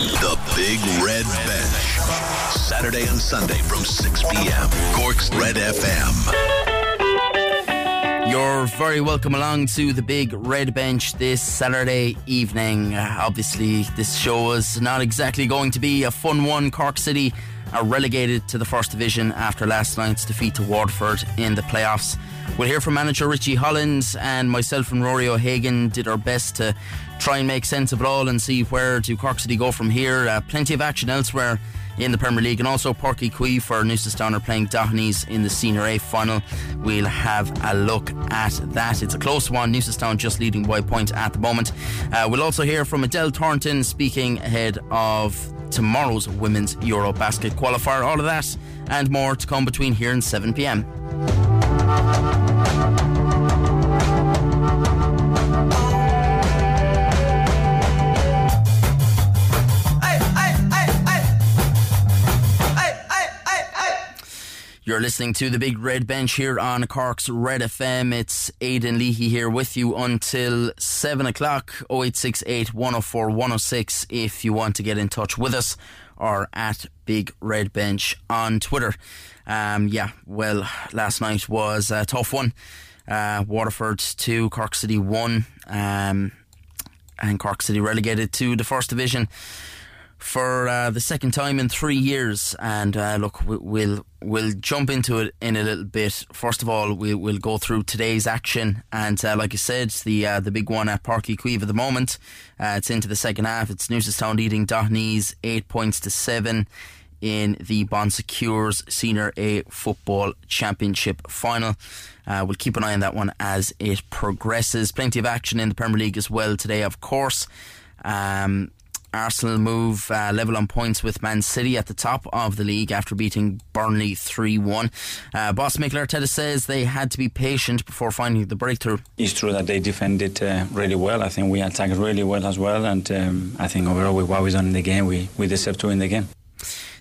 The Big Red Bench. Saturday and Sunday from 6 p.m. Cork's Red FM. You're very welcome along to the big red bench this Saturday evening. Uh, obviously, this show is not exactly going to be a fun one. Cork City are relegated to the first division after last night's defeat to Waterford in the playoffs. We'll hear from manager Richie Holland and myself and Ruairi O'Hagan did our best to try and make sense of it all and see where do Cork City go from here. Uh, plenty of action elsewhere in the Premier League and also Uí Chaoimh for Newcestown are playing Dohenys in the Senior A final. We'll have a look at that. It's a close one. Newcestown just leading by point at the moment. Uh, we'll also hear from Edel Thornton speaking ahead of tomorrow's Women's Eurobasket qualifier. All of that and more to come between here and 7 pm. You're listening to the Big Red Bench here on Cork's Red FM. It's Aidan Leahy here with you until 7 o'clock. 0868 104 106 if you want to get in touch with us or at Big Red Bench on Twitter. Um, yeah, well, last night was a tough one. Uh, Waterford 2, Cork City 1, um, and Cork City relegated to the first division for uh, the second time in three years. And uh, look, we'll we'll jump into it in a little bit. First of all, we, will go through today's action, and uh, like I said, the uh, the big one at Páirc Uí Chaoimh at the moment. Uh, it's into the second half. It's Newcestown leading Dohenys eight points to seven in the Bon Secours Senior A Football Championship final. Uh, we'll keep an eye on that one as it progresses. Plenty of action in the Premier League as well today, of course. Um, Arsenal move uh, level on points with Man City at the top of the league after beating Burnley 3 1. Uh, boss Mikel Arteta says they had to be patient before finding the breakthrough. It's true that they defended uh, really well. I think we attacked really well as well, and um, I think overall, with what we've done in the game, we, we deserve to win the game.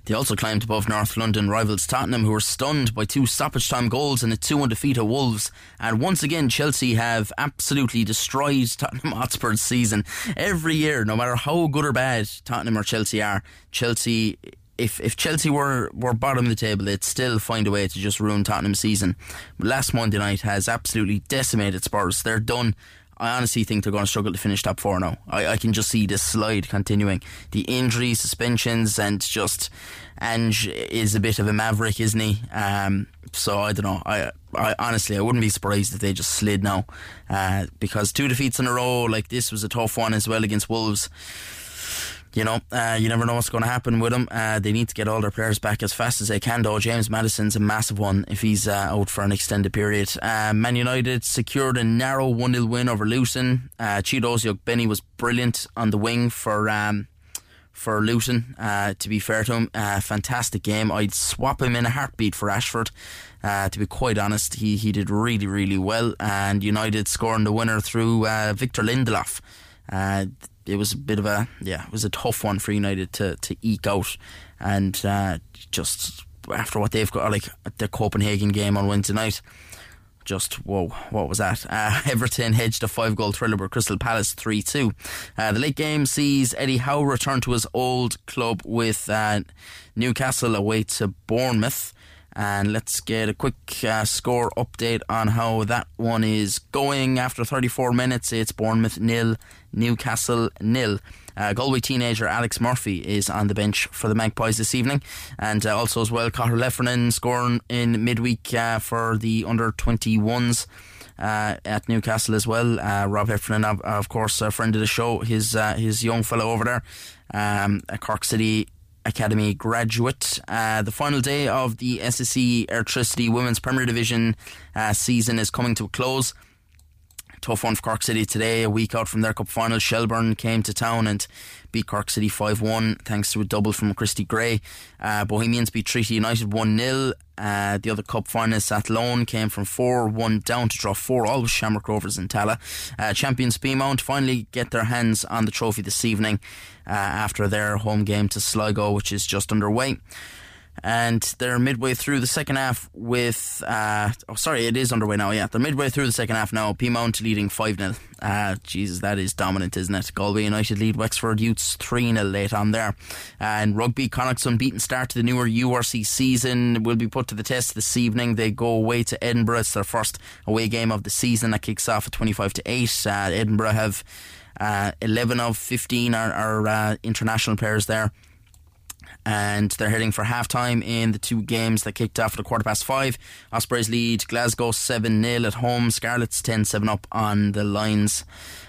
They also climbed above North London rivals Tottenham, who were stunned by two stoppage time goals and a 2 1 defeat at Wolves. And once again, Chelsea have absolutely destroyed Tottenham Hotspur's season. Every year, no matter how good or bad Tottenham or Chelsea are, Chelsea if if Chelsea were, were bottom of the table, they'd still find a way to just ruin Tottenham's season. But last Monday night has absolutely decimated Spurs. They're done. I honestly think they're going to struggle to finish top four now. I, I can just see this slide continuing. The injuries, suspensions, and just Ange is a bit of a maverick, isn't he? Um, so I don't know. I, I honestly I wouldn't be surprised if they just slid now, uh, because two defeats in a row like this was a tough one as well against Wolves you know, uh, you never know what's going to happen with them. Uh, they need to get all their players back as fast as they can, though. James Maddison's a massive one if he's uh, out for an extended period. Uh, Man United secured a narrow 1 0 win over Luton. Uh, Chiedozie Ogbene was brilliant on the wing for. Um, for Luton, uh, to be fair to him, uh, fantastic game. I'd swap him in a heartbeat for Rashford. To be quite honest, he he did really really well, and United scoring the winner through Victor Lindelof. Uh, it was a bit of a yeah, it was a tough one for United to to eke out, and uh, just after what they've got, like their Copenhagen game on Wednesday night. Just whoa, what was that? Uh, Everton hedged a five goal thriller with Crystal Palace 3 2. Uh, the late game sees Eddie Howe return to his old club with uh, Newcastle away to Bournemouth. And let's get a quick uh, score update on how that one is going. After 34 minutes, it's Bournemouth nil, Newcastle nil. Uh, Galway teenager Alex Murphy is on the bench for the Magpies this evening, and uh, also as well, Cathal Heffernan scoring in midweek uh, for the under 21s. Uh, at Newcastle as well. Uh, Rob Heffernan, of, of, course, a friend of the show, his uh, his young fellow over there. Um, Cork City Academy graduate. Uh, the final day of the SSE Airtricity Women's Premier Division uh, season is coming to a close. Tough one for Cork City today, a week out from their cup final. Shelbourne came to town and beat Cork City 5 1 thanks to a double from Christy Gray. Uh, Bohemians beat Treaty United 1 0. Uh, the other cup finalists Athlone came from 4 1 down to draw 4 all with Shamrock Rovers and Tallaght. Uh, champions Peamount finally get their hands on the trophy this evening uh, after their home game to Sligo, which is just underway. And they're midway through the second half with. Uh, oh, sorry, it is underway now. Yeah, they're midway through the second half now. Peamount leading five 0 uh, Jesus, that is dominant, isn't it? Galway United lead Wexford Youths three 0 late on there. And rugby, Connacht's unbeaten start to the newer URC season will be put to the test this evening. They go away to Edinburgh. It's their first away game of the season. That kicks off at twenty five to eight. Uh, Edinburgh have. Uh, 11 of 15 are, are uh, international players there and they're heading for half time in the two games that kicked off at a quarter past five. Ospreys lead Glasgow 7 0 at home, Scarlets 10 7 up on the Lions.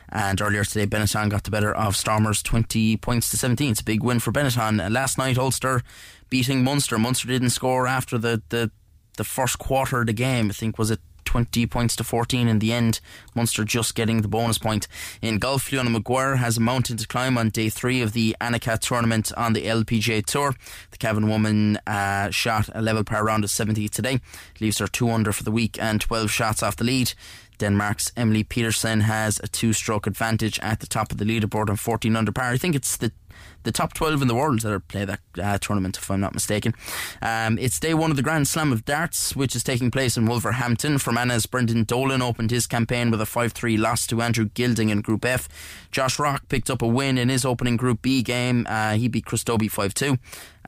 And earlier today, Benetton got the better of Stormers 20 points to 17. It's a big win for Benetton. Last night, Ulster beating Munster. Munster didn't score after the, the, the first quarter of the game. I think was it 20 points to 14 in the end. Munster just getting the bonus point. In golf, Leona Maguire has a mountain to climb on day three of the Annika tournament on the LPGA Tour. The Cavan woman uh, shot a level par round of 70 today, leaves her two under for the week and 12 shots off the lead. Denmark's Emily Pedersen has a two stroke advantage at the top of the leaderboard on 14 under par. I think it's the the top 12 in the world that are play that uh, tournament, if I'm not mistaken. Um, it's day one of the Grand Slam of Darts, which is taking place in Wolverhampton. Fermanagh's Brendan Dolan opened his campaign with a 5 3 loss to Andrew Gilding in Group F. Josh Rock picked up a win in his opening Group B game. Uh, he beat Chris Dobey 5 2.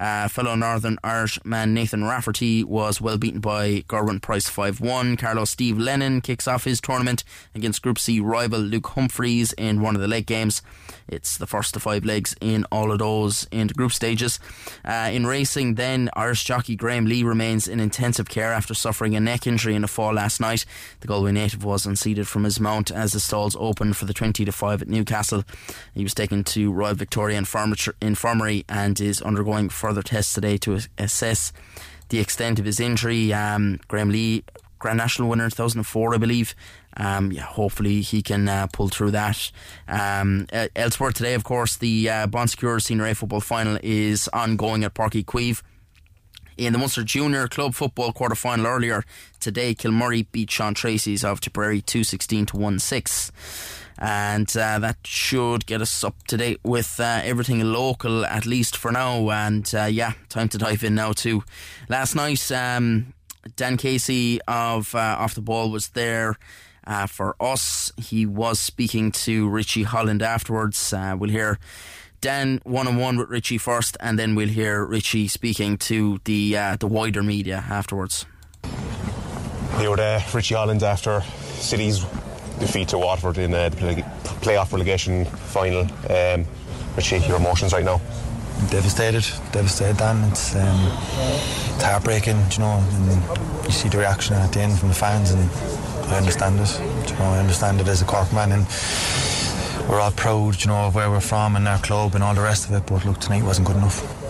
Uh, fellow Northern Irish man Nathan Rafferty was well beaten by Gerwyn Price 5 1. Carlow's Steve Lennon kicks off his tournament against Group C rival Luke Humphries in one of the late games. It's the first of five legs in all of those in the group stages. Uh, in racing, then, Irish jockey Graham Lee remains in intensive care after suffering a neck injury in a fall last night. The Galway native was unseated from his mount as the stalls opened for the 20 to 5 at Newcastle. He was taken to Royal Victoria Infirmary and is undergoing further tests today to assess the extent of his injury. Um, Graham Lee, Grand National winner in 2004, I believe. Um, yeah, hopefully he can uh, pull through that. Um, uh, elsewhere today, of course, the uh, Bon Secours Senior A football final is ongoing at Páirc Uí Chaoimh. In the Munster Junior Club Football quarter final earlier today, Kilmurry beat Sean Treacy's of Tipperary 216 to 1 6 and uh, that should get us up to date with uh, everything local at least for now. And uh, yeah, time to dive in now too. Last night, um, Dan Casey of uh, Off the Ball was there. Uh, for us, he was speaking to Richie Holland afterwards. Uh, we'll hear Dan one on one with Richie first, and then we'll hear Richie speaking to the the wider media afterwards. Here with Richie Holland after City's defeat to Waterford in uh, the playoff relegation final. Um, Richie, your emotions right now? Devastated, devastated, Dan. It's, um, it's heartbreaking, you know. And you see the reaction at the end from the fans, and I understand it. You know, I understand it as a Cork man, and we're all proud, you know, of where we're from and our club and all the rest of it. But look, tonight wasn't good enough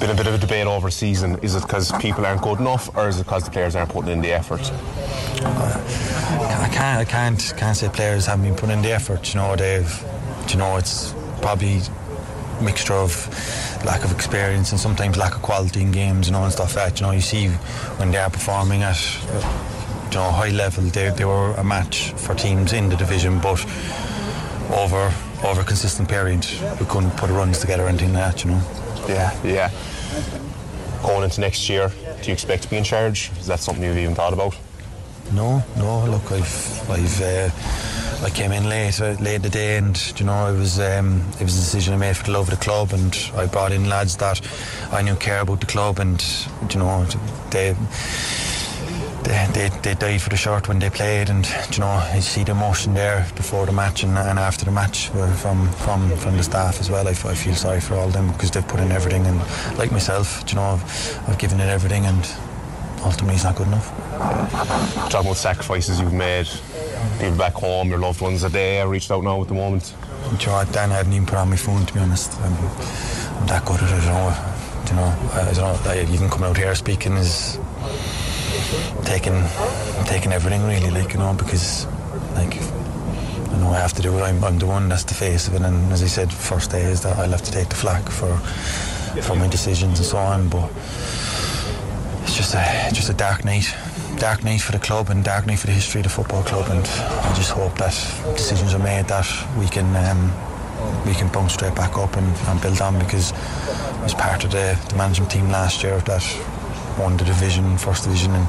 been a bit of a debate over season. Is it because people aren't good enough, or is it because the players aren't putting in the effort? Uh, I can't, I can't, can't say players haven't been putting in the effort. You know, they've, you know, it's probably a mixture of lack of experience and sometimes lack of quality in games, you know, and stuff like that. You know, you see when they are performing at, you know, high level, they, they were a match for teams in the division, but over over a consistent period, we couldn't put runs together or anything like that, you know. Yeah, yeah. Going into next year, do you expect to be in charge? Is that something you've even thought about? No, no. Look, I've, I've, uh, I came in late, uh, late in the day, and you know, it was, um, it was a decision I made for the love of the club, and I brought in lads that I knew care about the club, and you know, they they, they, they died for the shirt when they played, and you know I see the emotion there before the match and, and after the match uh, from from from the staff as well. I, I feel sorry for all them because they've put in everything, and like myself, you know, I've, I've given it everything, and ultimately it's not good enough. Talking about sacrifices you've made, people back home, your loved ones, are they reached out now at the moment? You know, Dan, I haven't even put on my phone to be honest. I'm, I'm that good at it. You know, you know, I, I don't know. Even coming out here speaking is taking taking everything really, like you know, because like I know I have to do it. I'm, I'm the one that's the face of it, and as I said, first day is that I'll have to take the flak for for my decisions and so on. But it's just a just a dark night, dark night for the club and dark night for the history of the football club. And I just hope that decisions are made that we can um, we can bounce straight back up and, and build on because I was part of the, the management team last year that won the division, first division, and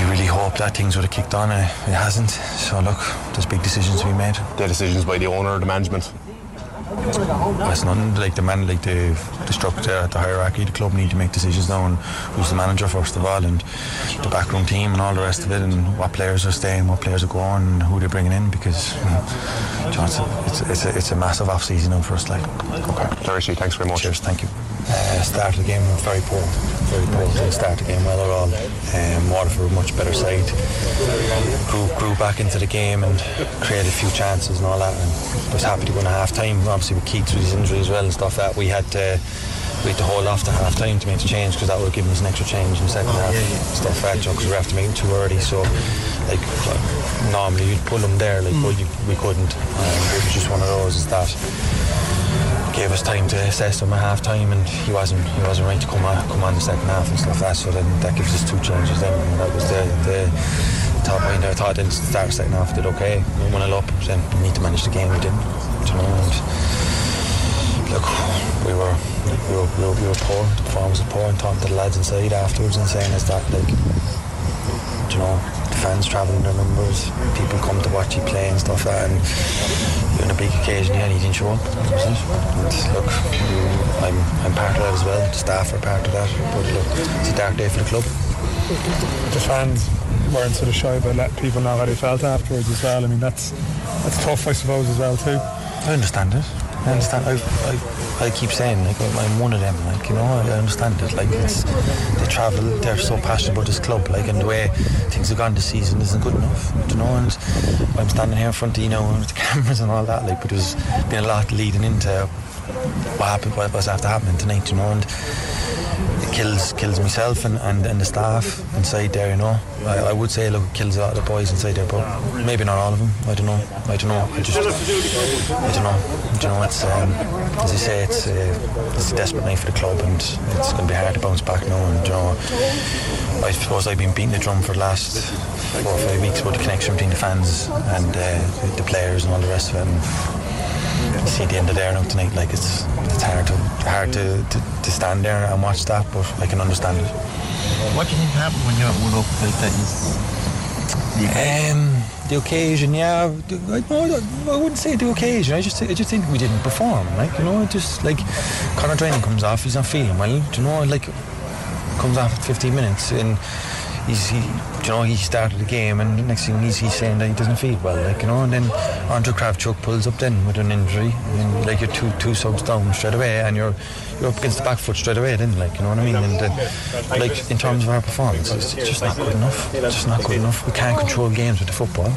you really hope that things would have kicked on. and It hasn't. So look, there's big decisions to be made. The decisions by the owner, the management. It's nothing like the man, like the the structure, the hierarchy. The club need to make decisions now, and who's the manager first of all, and the backroom team, and all the rest of it, and what players are staying, what players are going, and who they're bringing in. Because you know, it's, a, it's, a, it's, a, it's a massive off season now for us. Like, Okay. Larry thanks very much. cheers, thank you. Uh, start of the game very poor, very poor. Didn't start the game well at all. Um, Waterford much better side. Grew, grew back into the game and created a few chances and all that. And was happy to go in half time. Obviously with Keats with his injury as well and stuff that we had to we had to hold off to half time to make the change because that would have given us an extra change in the second half. Stuff like that, because we were after making too early. So like normally you'd pull them there, like but you, we couldn't. Um, it was just one of those is that gave us time to assess him at half time and he wasn't he wasn't right to come on, come on the second half and stuff like that so then that gives us two changes then and that was the, the top point I thought then start second half did okay we won it up then we need to manage the game we didn't you know and look we were we were, we were, we were poor the performance was poor and talking to the lads inside afterwards and saying is that like you know fans travelling their numbers people come to watch you play and stuff like that and on a big occasion, yeah, didn't show up. That was it. And look, I'm, I'm part of that as well. The staff are part of that. But look, it's a dark day for the club. the fans weren't sort of shy about letting people know how they felt afterwards as well. I mean, that's that's tough, I suppose, as well too. I understand it. I understand. I, I, I keep saying like I'm one of them. Like you know, I understand it. Like it's they travel. They're so passionate about this club. Like and the way things have gone this season isn't good enough. You know, and I'm standing here in front of you know with the cameras and all that. Like, but there's been a lot leading into what happened, what was after happening tonight. You know, and kills kills myself and, and, and the staff inside there. You know, I, I would say look, it kills a lot of the boys inside there, but maybe not all of them. I don't know. I don't know. I just I don't know. Do you know, it's um, as you say, it's uh, it's a desperate night for the club, and it's going to be hard to bounce back now. And you know, I suppose I've been beating the drum for the last four or five weeks about the connection between the fans and uh, the players and all the rest of it. And see the end of there now tonight. Like it's it's hard to hard to, to, to stand there and watch that, but I can understand it. What do you think happened when you went up like that? Um, the occasion, yeah. I, no, I wouldn't say the occasion. I just, I just think we didn't perform. Like you know, just like Conor Drinan comes off, he's not feeling well. Do you know, like comes off at 15 minutes and he's, he, you know, he started the game and the next thing he's, he's saying that he doesn't feel well, like you know, and then Andrew Kravchuk pulls up then with an injury, and like you're two two subs down straight away, and you're you're up against the back foot straight away, then, like you know what I mean, and then, like in terms of our performance, it's just not good enough. It's just not good enough. We can't control games with the football,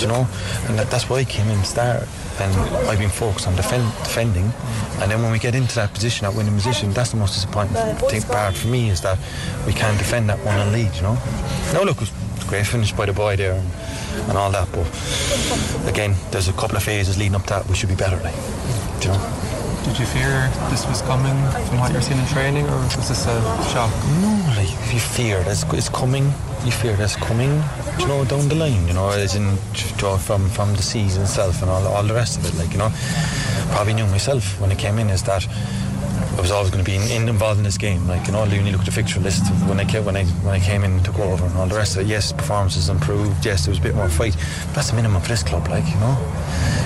you know, and that, that's why I came in start, and I've been focused on defend, defending, and then when we get into that position, that winning position, that's the most disappointing thing part for me is that we can't defend that one and lead, you know. No, look, it was a great finish by the boy there and, and all that, but again, there's a couple of phases leading up to that. We should be better, like, you know. Did you fear this was coming from what you're seeing in training, or was this a shock? No, like if you fear that's it's coming, you fear that's coming, you know, down the line, you know, as in from from the season itself and all all the rest of it, like you know, probably knew myself when I came in is that. I was always going to be in, in, involved in this game. Like you know, you look at the fixture list when I came when I when I came in and took over and all the rest of it. Yes, performances improved. Yes, there was a bit more fight. But that's the minimum for this club. Like you know,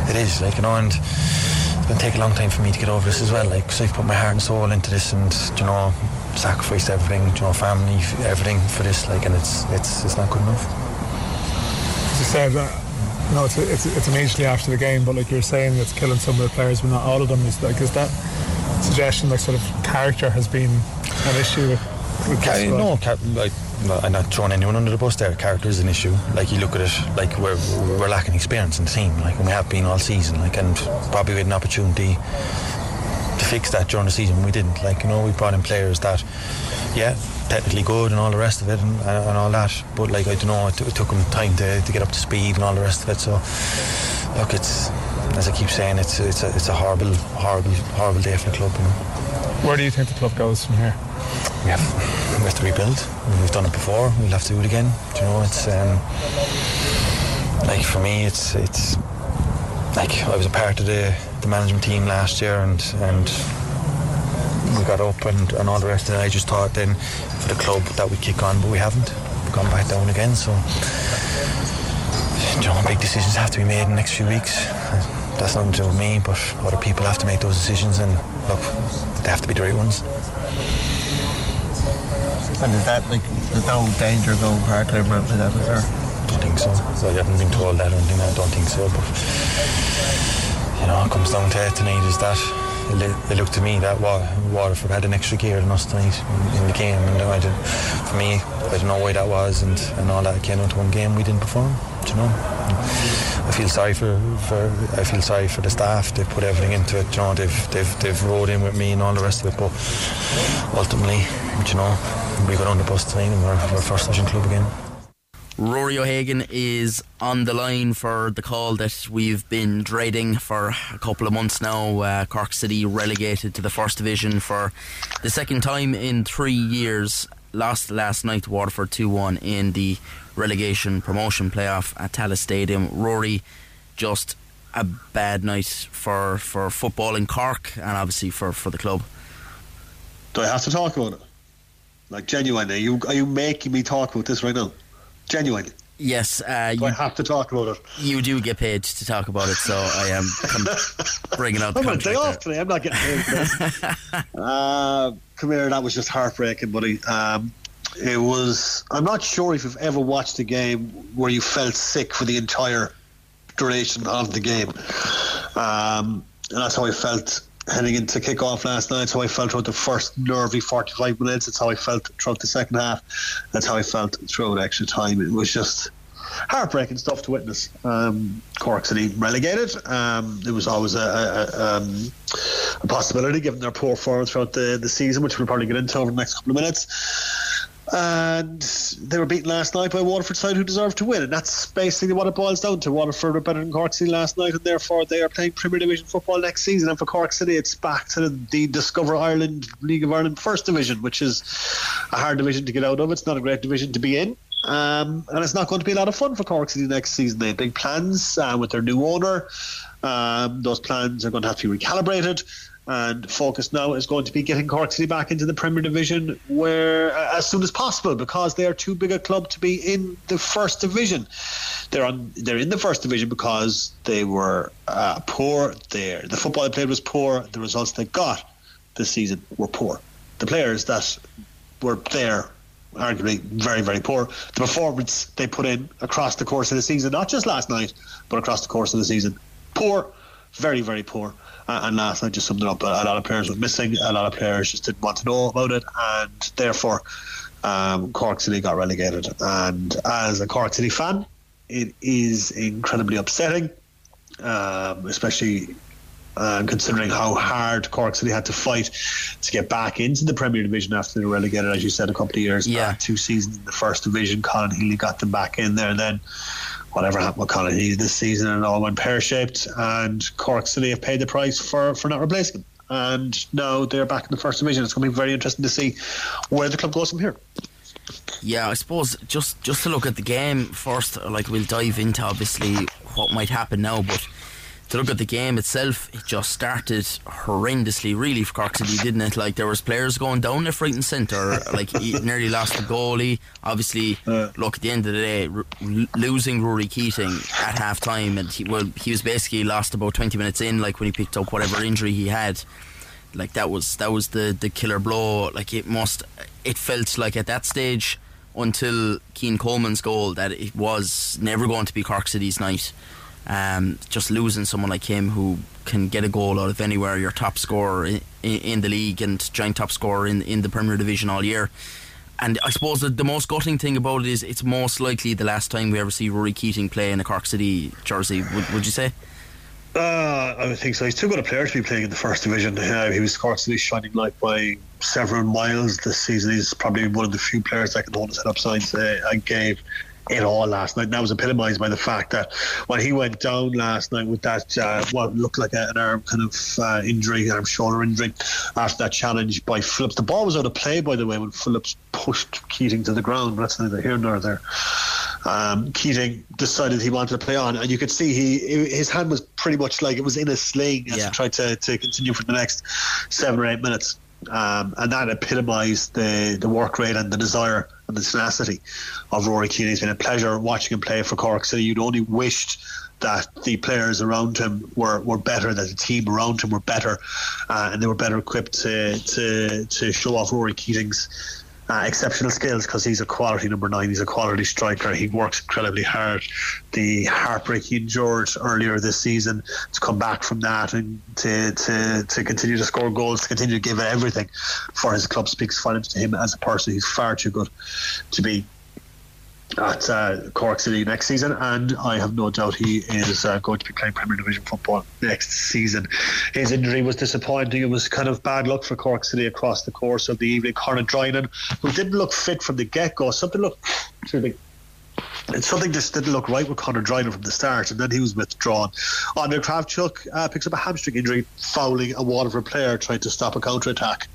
it is. Like you know, and it's going to take a long time for me to get over this as well. Like, because I've put my heart and soul into this, and you know, sacrificed everything, you know, family, everything for this. Like, and it's it's it's not good enough. As you said, uh, no, it's, it's it's immediately after the game, but like you're saying, it's killing some of the players, but not all of them. Is like is that suggestion like sort of character has been an issue with, with Ca- this squad? no, ca- like, I'm not throwing anyone under the bus there. Character is an issue. Like you look at it, like we're we're lacking experience in the team, like and we have been all season. Like and probably we had an opportunity to fix that during the season. We didn't. Like you know, we brought in players that, yeah, technically good and all the rest of it and, and all that. But like I don't know, it, t- it took them time to, to get up to speed and all the rest of it. So look, it's as I keep saying, it's it's a, it's a horrible, horrible, horrible day for the club. You know. Where do you think the club goes from here? we have we have to rebuild. We've done it before. We'll have to do it again. Do you know, it's um, like for me, it's it's like I was a part of the, the management team last year, and and we got up and, and all the rest of it. I just thought then for the club that we kick on, but we haven't. We've gone back down again. So, you know, big decisions have to be made in the next few weeks. That's nothing to do with me, but other people have to make those decisions, and look, they have to be the right ones. And is that like there's no danger going part time with that, is there? don't think so. So I haven't been told that or anything. I don't think so. But you know, it comes down to it tonight is that it, looked to me that Wa- Waterford had an extra gear than us tonight in, the game, and I did, for me, I don't know why that was, and, and all that came down to one game we didn't perform. You know, I feel sorry for, for I feel sorry for the staff. They put everything into it. You know, they've they've they've rode in with me and all the rest of it. But ultimately, you know, we got on the bus tonight and we're, we're first division club again. Ruairi O'Hagan is on the line for the call that we've been dreading for a couple of months now. Uh, Cork City relegated to the first division for the second time in three years. Lost last night to Waterford 2 1 in the relegation promotion playoff at Tallaght Stadium. Ruairi, just a bad night for, for football in Cork and obviously for, for the club. Do I have to talk about it? Like genuinely, are you are you making me talk about this right now? Genuinely. Yes, uh, Do I have to talk about it? you do get paid to talk about it, so I am bringing out the I'm on day off today. I'm not getting paid for this. uh, come here, that was just heartbreaking, buddy. Um, it was. I'm not sure if you've ever watched a game where you felt sick for the entire duration of the game, um, and that's how I felt heading into kick-off last night. How I felt throughout the first nervy 45 minutes. That's how I felt throughout the second half. That's how I felt throughout extra time. It was just heartbreaking stuff to witness. Um, Cork City relegated. Um, it was always a, a, a, um, a possibility given their poor form throughout the, the season, which we'll probably get into over the next couple of minutes. And they were beaten last night by Waterford side who deserved to win, and that's basically what it boils down to. Waterford were better than Cork City last night, and therefore they are playing Premier Division football next season. And for Cork City, it's back to the Discover Ireland League of Ireland First Division, which is a hard division to get out of. It's not a great division to be in. Um, and it's not going to be a lot of fun for Cork City next season. They have big plans uh, with their new owner. Um, those plans are going to have to be recalibrated. And focus now is going to be getting Cork City back into the Premier Division where uh, as soon as possible because they are too big a club to be in the first division. They're on. They're in the first division because they were uh, poor. There, the football they played was poor. The results they got this season were poor. The players that were there arguably very, very poor. The performance they put in across the course of the season, not just last night, but across the course of the season, poor, very, very poor. Uh, and last night just summed it up. A, lot of players were missing. A lot of players just didn't want to know about it, and therefore, um, Cork City got relegated. And as a Cork City fan, it is incredibly upsetting, um, especially uh, considering how hard Cork City had to fight to get back into the Premier Division after they were relegated, as you said, a couple of years Yeah. back, two seasons in the first division. Colin Healy got them back in there, and then whatever happened with Colin Healy this season, and all went pear shaped. And Cork City have paid the price for, for not replacing him. And now they're back in the first division. It's going to be very interesting to see where the club goes from here. Yeah, I suppose just just to look at the game first, like we'll dive into obviously what might happen now, but to look at the game itself, it just started horrendously, really, for Cork City, didn't it? Like there was players going down left, right, and centre. Like he nearly lost the goalie. Obviously, look at the end of the day, r- losing Ruairí Keating at half time, and he well, he was basically lost about twenty minutes in, like when he picked up whatever injury he had like that was that was the the killer blow. Like it must, it felt like at that stage until Cian Coleman's goal that it was never going to be Cork City's night. Um, just losing someone like him who can get a goal out of anywhere, your top scorer in, in the league and giant top scorer in in the Premier Division all year. And I suppose that the most gutting thing about it is it's most likely the last time we ever see Ruairí Keating play in a Cork City jersey. Would, would you say? Uh, I would think so. He's too good a player to be playing in the first division. Uh, he was Cork City's shining light by several miles this season. He's probably one of the few players that can hold his head up signs. Uh, I gave it all last night. And that was epitomised by the fact that when he went down last night with that, uh, what looked like an arm kind of uh, injury, arm shoulder injury, after that challenge by Phillips. The ball was out of play, by the way, when Phillips pushed Keating to the ground. But that's neither here nor there. um, Keating decided he wanted to play on, and you could see he his hand was pretty much like it was in a sling as Yeah. he tried to, to continue for the next seven or eight minutes. Um, and that epitomised the, the work rate and the desire and the tenacity of Rory Keane. It's been a pleasure watching him play for Cork City. You'd only wished that the players around him were, were better, that the team around him were better, uh, and they were better equipped to, to, to show off Ruairí Keating's uh, exceptional skills because he's a quality number nine. He's a quality striker. He works incredibly hard. The heartbreak he endured earlier this season to come back from that and to, to, to continue to score goals, to continue to give everything for his club speaks volumes to him as a person. He's far too good to be at uh, Cork City next season, and I have no doubt he is uh, going to be playing Premier Division football next season. His injury was disappointing. It was kind of bad luck for Cork City across the course of the evening. Conor Drinan, who didn't look fit from the get go, something looked. and something just didn't look right with Conor Drinan from the start, and then he was withdrawn. Andre Kravchuk uh, picks up a hamstring injury, fouling a Waterford player trying to stop a counter attack,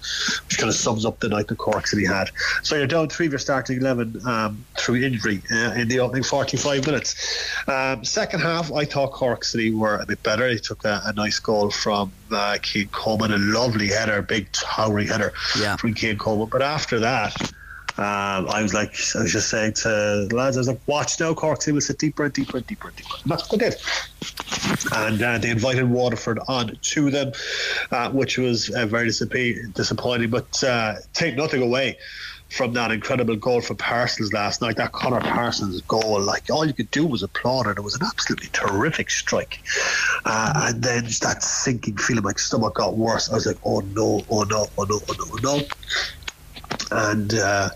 which kind of sums up the night the that Cork City had. So you're down three of your starting 11 um, through injury uh, in the opening 45 minutes. Um, second half, I thought Cork City were a bit better. They took a, a nice goal from uh, Cian Coleman, a lovely header, big towering header Yeah. from Cian Coleman. But after that, um, I was like, I was just saying to lads, I was like, watch now, Cork City will sit deeper and deeper and deeper and deeper. And that's what they did. And uh, they invited Waterford on to them, uh, which was uh, very disappoint- disappointing. But uh, take nothing away from that incredible goal for Parsons last night. That Connor Parsons goal, like all you could do was applaud it. It was an absolutely terrific strike. Uh, and then that sinking feeling, my stomach got worse. I was like, oh no, oh no, oh no, oh no, oh no and uh,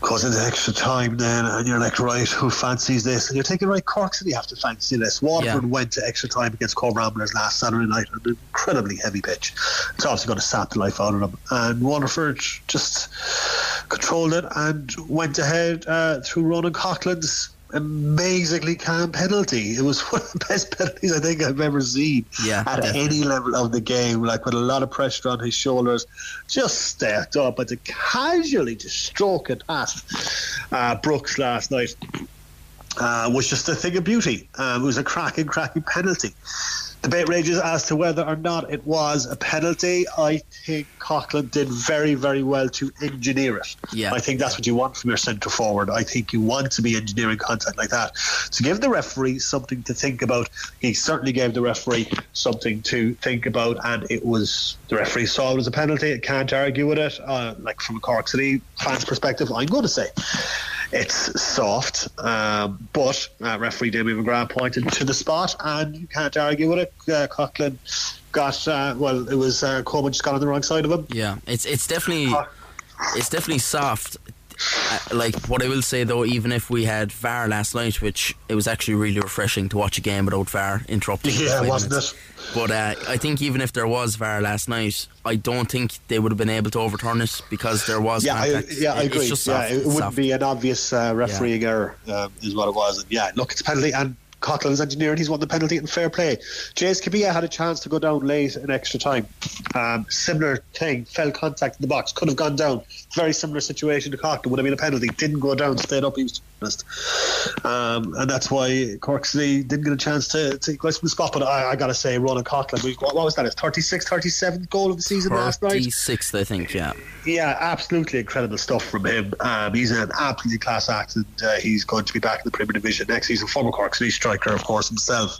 goes into extra time then, and you're like, right, who fancies this? And you're thinking, right, Cork City have to fancy this. Waterford Yeah. went to extra time against Cobh Ramblers last Saturday night on an incredibly heavy pitch. It's obviously going to sap the life out of them. And Waterford just controlled it and went ahead uh, through Ronan Coughlin's amazingly calm penalty. It was one of the best penalties I think I've ever seen Yeah, at definitely. any level of the game, like with a lot of pressure on his shoulders, just stepped up and to casually just stroke it past uh, Brooks last night uh, was just a thing of beauty. Um, it was a cracking, cracking penalty. Debate rages as to whether or not it was a penalty. I think Coughlin did very, very well to engineer it. Yeah. I think that's what you want from your centre forward. I think you want to be engineering contact like that. To give the referee something to think about, he certainly gave the referee something to think about, and it was the referee saw it as a penalty. Can't argue with it. Uh, like from a Cork City fans' perspective, I'm going to say it's soft, um, but uh, referee Damien McGrath pointed to the spot, and you can't argue with it. Uh, Coughlin got uh, well, it was uh, Coleman just got on the wrong side of him. Yeah, it's it's definitely it's definitely soft. Uh, like what I will say though, even if we had VAR last night, which it was actually really refreshing to watch a game without VAR interrupting. Yeah, wasn't minutes. it? But uh, I think even if there was VAR last night, I don't think they would have been able to overturn it because there was Yeah, I, contact. yeah, I It- agree. It's yeah, it wouldn't soft. be an obvious uh, refereeing error, um, is what it was. And yeah, look, it's a penalty, and Coughlin's engineering. He's won the penalty in fair play. James Kabia had a chance to go down late in extra time. Um, similar thing, fell contact in the box, could have gone down. Very similar situation to Coughlin. Would have been a penalty. Didn't go down, stayed up. He was honest. Um, and that's why Cork City didn't get a chance to from the spot. But I, I got to say, Ronan Coughlin, what, what was that? His 36 37th goal of the season last night? 36th, I think. Yeah. Yeah, absolutely incredible stuff from him. Um, he's an absolutely class act, and uh, he's going to be back in the Premier Division next season. Former Cork City striker, of course, himself.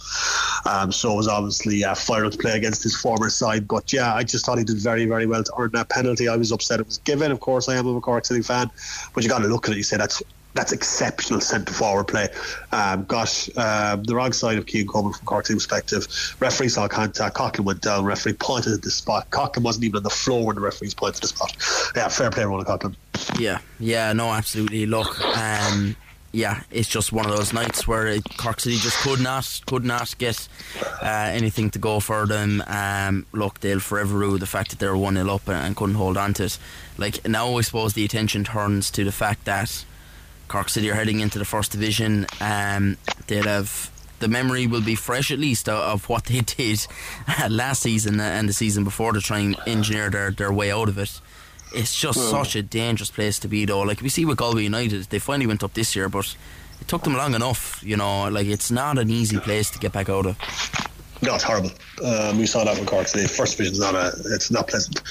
Um, so it was obviously uh, fired up to play against his former side. But yeah, I just thought he did very, very well to earn that penalty. I was upset it was given. Of course, I am a Cork City fan, but you got to look at it. You say that's that's exceptional centre forward play. Um, got um, the wrong side of Cian Coleman from Cork City perspective. Referee saw contact. Coughlin went down. Referee pointed at the spot. Coughlin wasn't even on the floor when the referees pointed at the spot. Yeah, fair play, Ronan Coughlin. Yeah, yeah, no, absolutely. Look, um, yeah, it's just one of those nights where Cork City just could not, could not get uh, anything to go for them. Um, look, they'll forever rue the fact that they were one 0 up and, and couldn't hold on to it. Like now, I suppose the attention turns to the fact that Cork City are heading into the first division. Um, they'll have the memory will be fresh at least of, of what they did last season and the season before to try and engineer their, their way out of it. It's just such a dangerous place to be, though. Like we see with Galway United, they finally went up this year, but it took them long enough. You know, like it's not an easy place to get back out of. No, it's horrible. Um, we saw that with Cork. The first division is not a, it's not pleasant,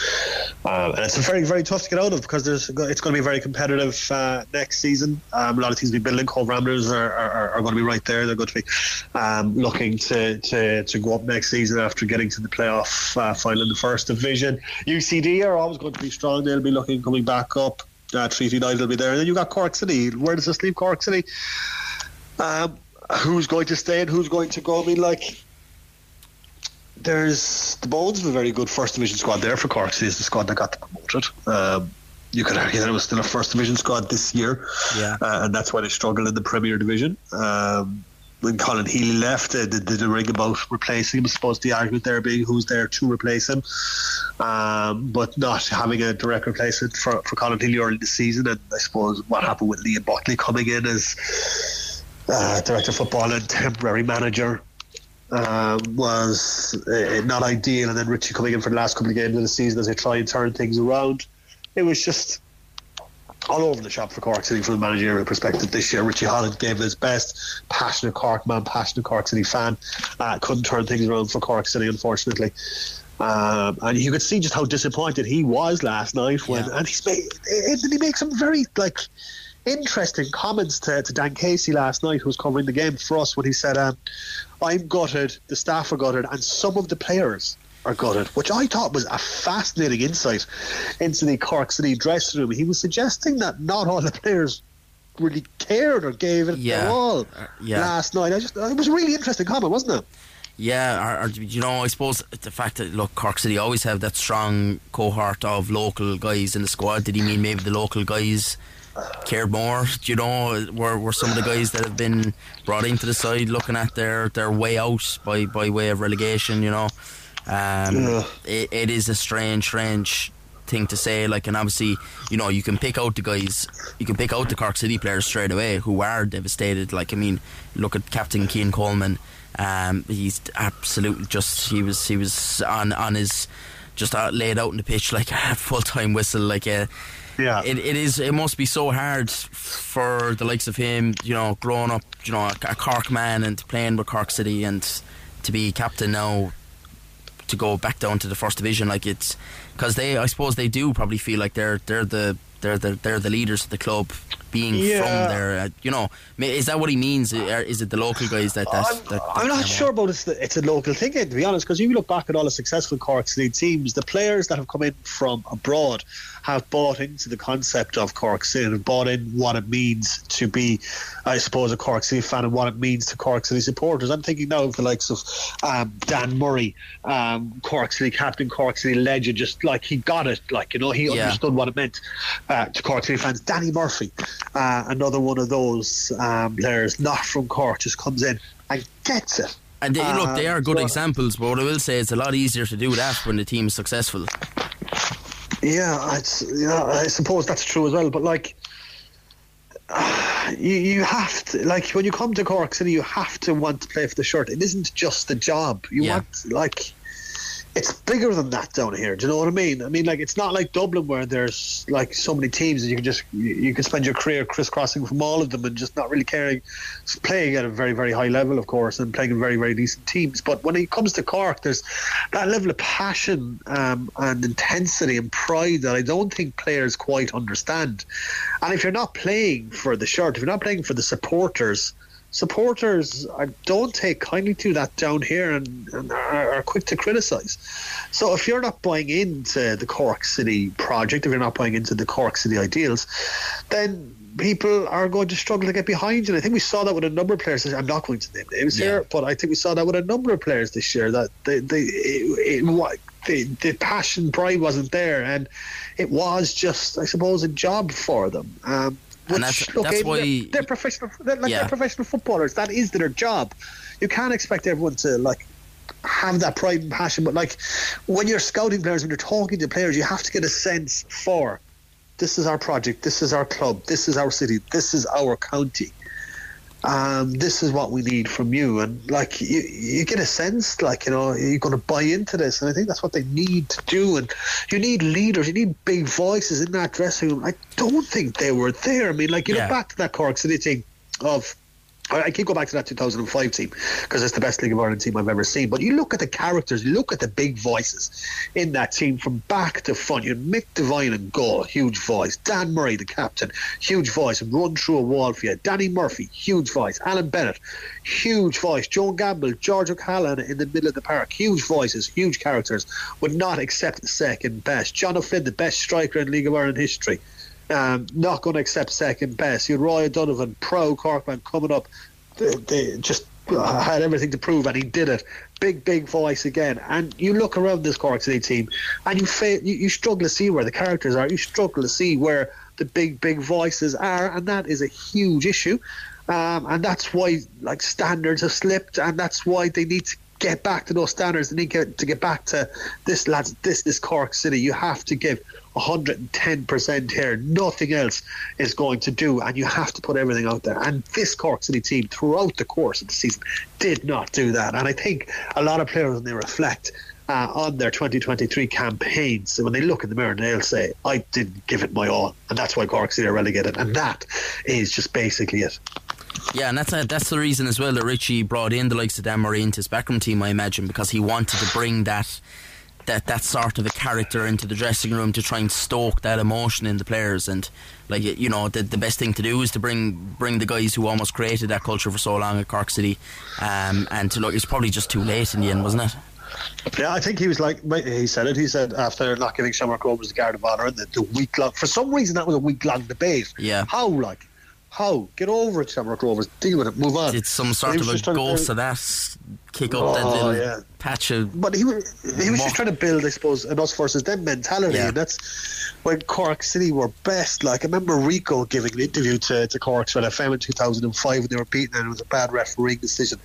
um, and it's very, very tough to get out of because there's, it's going to be very competitive uh, next season. Um, a lot of teams will be building. Cobh Ramblers are, are, are, going to be right there. They're going to be um, looking to, to, to go up next season after getting to the playoff uh, final in the first division. UCD are always going to be strong. They'll be looking coming back up. Uh, Treaty United will be there, and then you got Cork City. Where does this leave Cork City? Um, who's going to stay and who's going to go? I mean, like there's the bones of a very good first division squad there for Cork City is the squad that got promoted. Um, you could argue that it was still a first division squad this year, yeah, uh, and that's why they struggled in the Premier Division. Um, when Colin Healy left, uh, did, did a ring about replacing him. I suppose the argument there being who's there to replace him, um, but not having a direct replacement for, for Colin Healy early in the season. And I suppose what happened with Liam Buckley coming in as uh, director of football and temporary manager um, was uh, not ideal. And then Richie coming in for the last couple of games of the season as they try and turn things around. It was just all over the shop for Cork City from a managerial perspective this year. Richie Holland gave his best. Passionate Cork man, passionate Cork City fan. Uh, couldn't turn things around for Cork City, unfortunately. Um, and you could see just how disappointed he was last night when, yeah. and he's made, and he makes some very like interesting comments to, to Dan Casey last night, who was covering the game for us, when he said, um, I'm gutted, the staff are gutted, and some of the players are gutted, which I thought was a fascinating insight into the Cork City dressing room. He was suggesting that not all the players really cared or gave it Yeah. all Uh, yeah. last night. I just it was a really interesting comment, wasn't it? Yeah, or, or, you know, I suppose the fact that look, Cork City always have that strong cohort of local guys in the squad. Did he mean maybe the local guys cared more? Do you know, were, were some of the guys that have been brought into the side looking at their, their way out by, by way of relegation? You know, um, Yeah. it, it is a strange, strange thing to say. Like, and obviously, you know, you can pick out the guys, you can pick out the Cork City players straight away who are devastated. Like, I mean, look at Captain Cian Coleman. Um, he's absolutely just he was he was on on his just out, laid out in the pitch like a full time whistle. Like, uh, Yeah. it, it is. It must be so hard for the likes of him. You know, growing up, you know, a, a Cork man and playing with Cork City and to be captain now to go back down to the first division. Like it's because they, I suppose, they do probably feel like they're they're the they're the they're the leaders of the club, being Yeah. from there. Uh, you know, is that what he means? Or Is it the local guys that that? I'm, that, that I'm not sure on? about it's, the, it's a local thing, to be honest, because you look back at all the successful Cork City teams, the players that have come in from abroad have bought into the concept of Cork City and have bought in what it means to be, I suppose, a Cork City fan and what it means to Cork City supporters. I'm thinking now of the likes of um, Dan Murray, um, Cork City captain, Cork City legend, just like he got it, like, you know, he Yeah. understood what it meant uh, to Cork City fans. Danny Murphy, uh, another one of those um, players not from Cork, just comes in and gets it. And they, look, they are good so- examples. But what I will say, it's a lot easier to do that when the team is successful. Yeah, it's, yeah, I suppose that's true as well. But like, you you have to like when you come to Cork City, you have to want to play for the shirt. It isn't just the job. You Yeah. want like. It's bigger than that down here. Do you know what I mean? I mean, like it's not like Dublin where there's like so many teams and you can just you, can spend your career crisscrossing from all of them and just not really caring, playing at a very very high level, of course, and playing in very very decent teams. But when it comes to Cork, there's that level of passion um, and intensity and pride that I don't think players quite understand. And if you're not playing for the shirt, if you're not playing for the supporters, supporters are, don't take kindly to that down here and, and are, are quick to criticise. So if you're not buying into the Cork City project, if you're not buying into the Cork City ideals, then people are going to struggle to get behind you. And I think we saw that with a number of players. I'm not going to name names Yeah. here, but I think we saw that with a number of players this year that they, they, it, it, the, the passion, pride wasn't there, and it was just, I suppose, a job for them. Um, And that's- look, that's why- they're, they're professional. They're, like Yeah. they're professional footballers. That is their job. You can't expect everyone to like have that pride and passion. But like when you're scouting players, when you're talking to players, you have to get a sense for this is our project, this is our club, this is our city, this is our county. Um, this is what we need from you, and like you, you get a sense, like you know, you're going to buy into this, and I think that's what they need to do. And you need leaders, you need big voices in that dressing room. I don't think they were there. I mean, like you Yeah. look back to that Cork City thing of I keep going back to that 2005 team because it's the best League of Ireland team I've ever seen. But you look at the characters, you look at the big voices in that team from back to front. You had Mick Devine and goal, huge voice. Dan Murray, the captain, huge voice, and run through a wall for you. Danny Murphy, huge voice. Alan Bennett, huge voice. Joe Gamble, George O'Callaghan in the middle of the park, huge voices, huge characters. Would not accept second best. John O'Flynn, the best striker in League of Ireland history um, not going to accept second best. You had Roy O'Donovan, pro Corkman, coming up. They, they just had everything to prove, and he did it. Big, big voice again. And you look around this Cork City team, and you, you you struggle to see where the characters are. You struggle to see where the big, big voices are, and that is a huge issue. Um, and that's why like standards have slipped, and that's why they need to get back to those standards. and to get, to get back to this lads. This is Cork City. You have to give 110% here. Nothing else is going to do, and you have to put everything out there. And this Cork City team, throughout the course of the season, did not do that. And I think a lot of players, when they reflect uh, on their 2023 campaigns, when they look in the mirror, they'll say, "I didn't give it my all," and that's why Cork City are relegated. And that is just basically it. Yeah, and that's a, that's the reason as well that Richie brought in the likes of Dan Murray into his backroom team, I imagine, because he wanted to bring that that that sort of a character into the dressing room to try and stoke that emotion in the players and like you know the, the best thing to do is to bring bring the guys who almost created that culture for so long at Cork City um, and to look it's probably just too late in the end wasn't it Yeah, I think he was like he said it. He said after not giving Shamrock Rovers the guard of honour, the, the week long. For some reason, that was a week long debate. Yeah. How like how get over it, Shamrock Rovers. Deal with it. Move on. it's some sort of a just trying to ghost build- of that kick up that Oh, little yeah. patch of But he was he was just trying to build, I suppose, an us versus them mentality, Yeah. and that's when Cork City were best. Like I remember Rico giving an interview to to Cork's Red FM in 2005 when they were beaten, and it was a bad refereeing decision,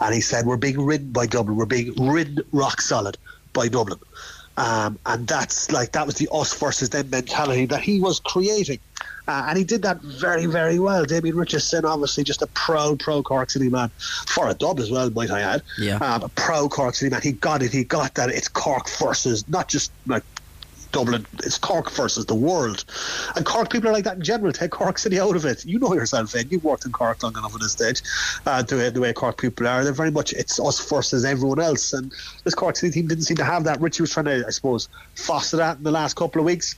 and he said, "We're being ridden by Dublin. We're being ridden rock solid by Dublin." Um, and that's like that was the us versus them mentality that he was creating. Uh, and he did that very, very well. Damien Richardson, obviously, just a proud, pro Cork City man for a dub as well, might I add. Yeah. Um, a pro Cork City man. He got it. He got that. It's Cork versus not just like Dublin. It's Cork versus the world. And Cork people are like that in general. Take Cork City out of it. You know yourself, Ed. You've worked in Cork long enough at this stage. Uh, the, way, the way Cork people are, they're very much it's us versus everyone else. And this Cork City team didn't seem to have that. Richie was trying to, I suppose, foster that in the last couple of weeks.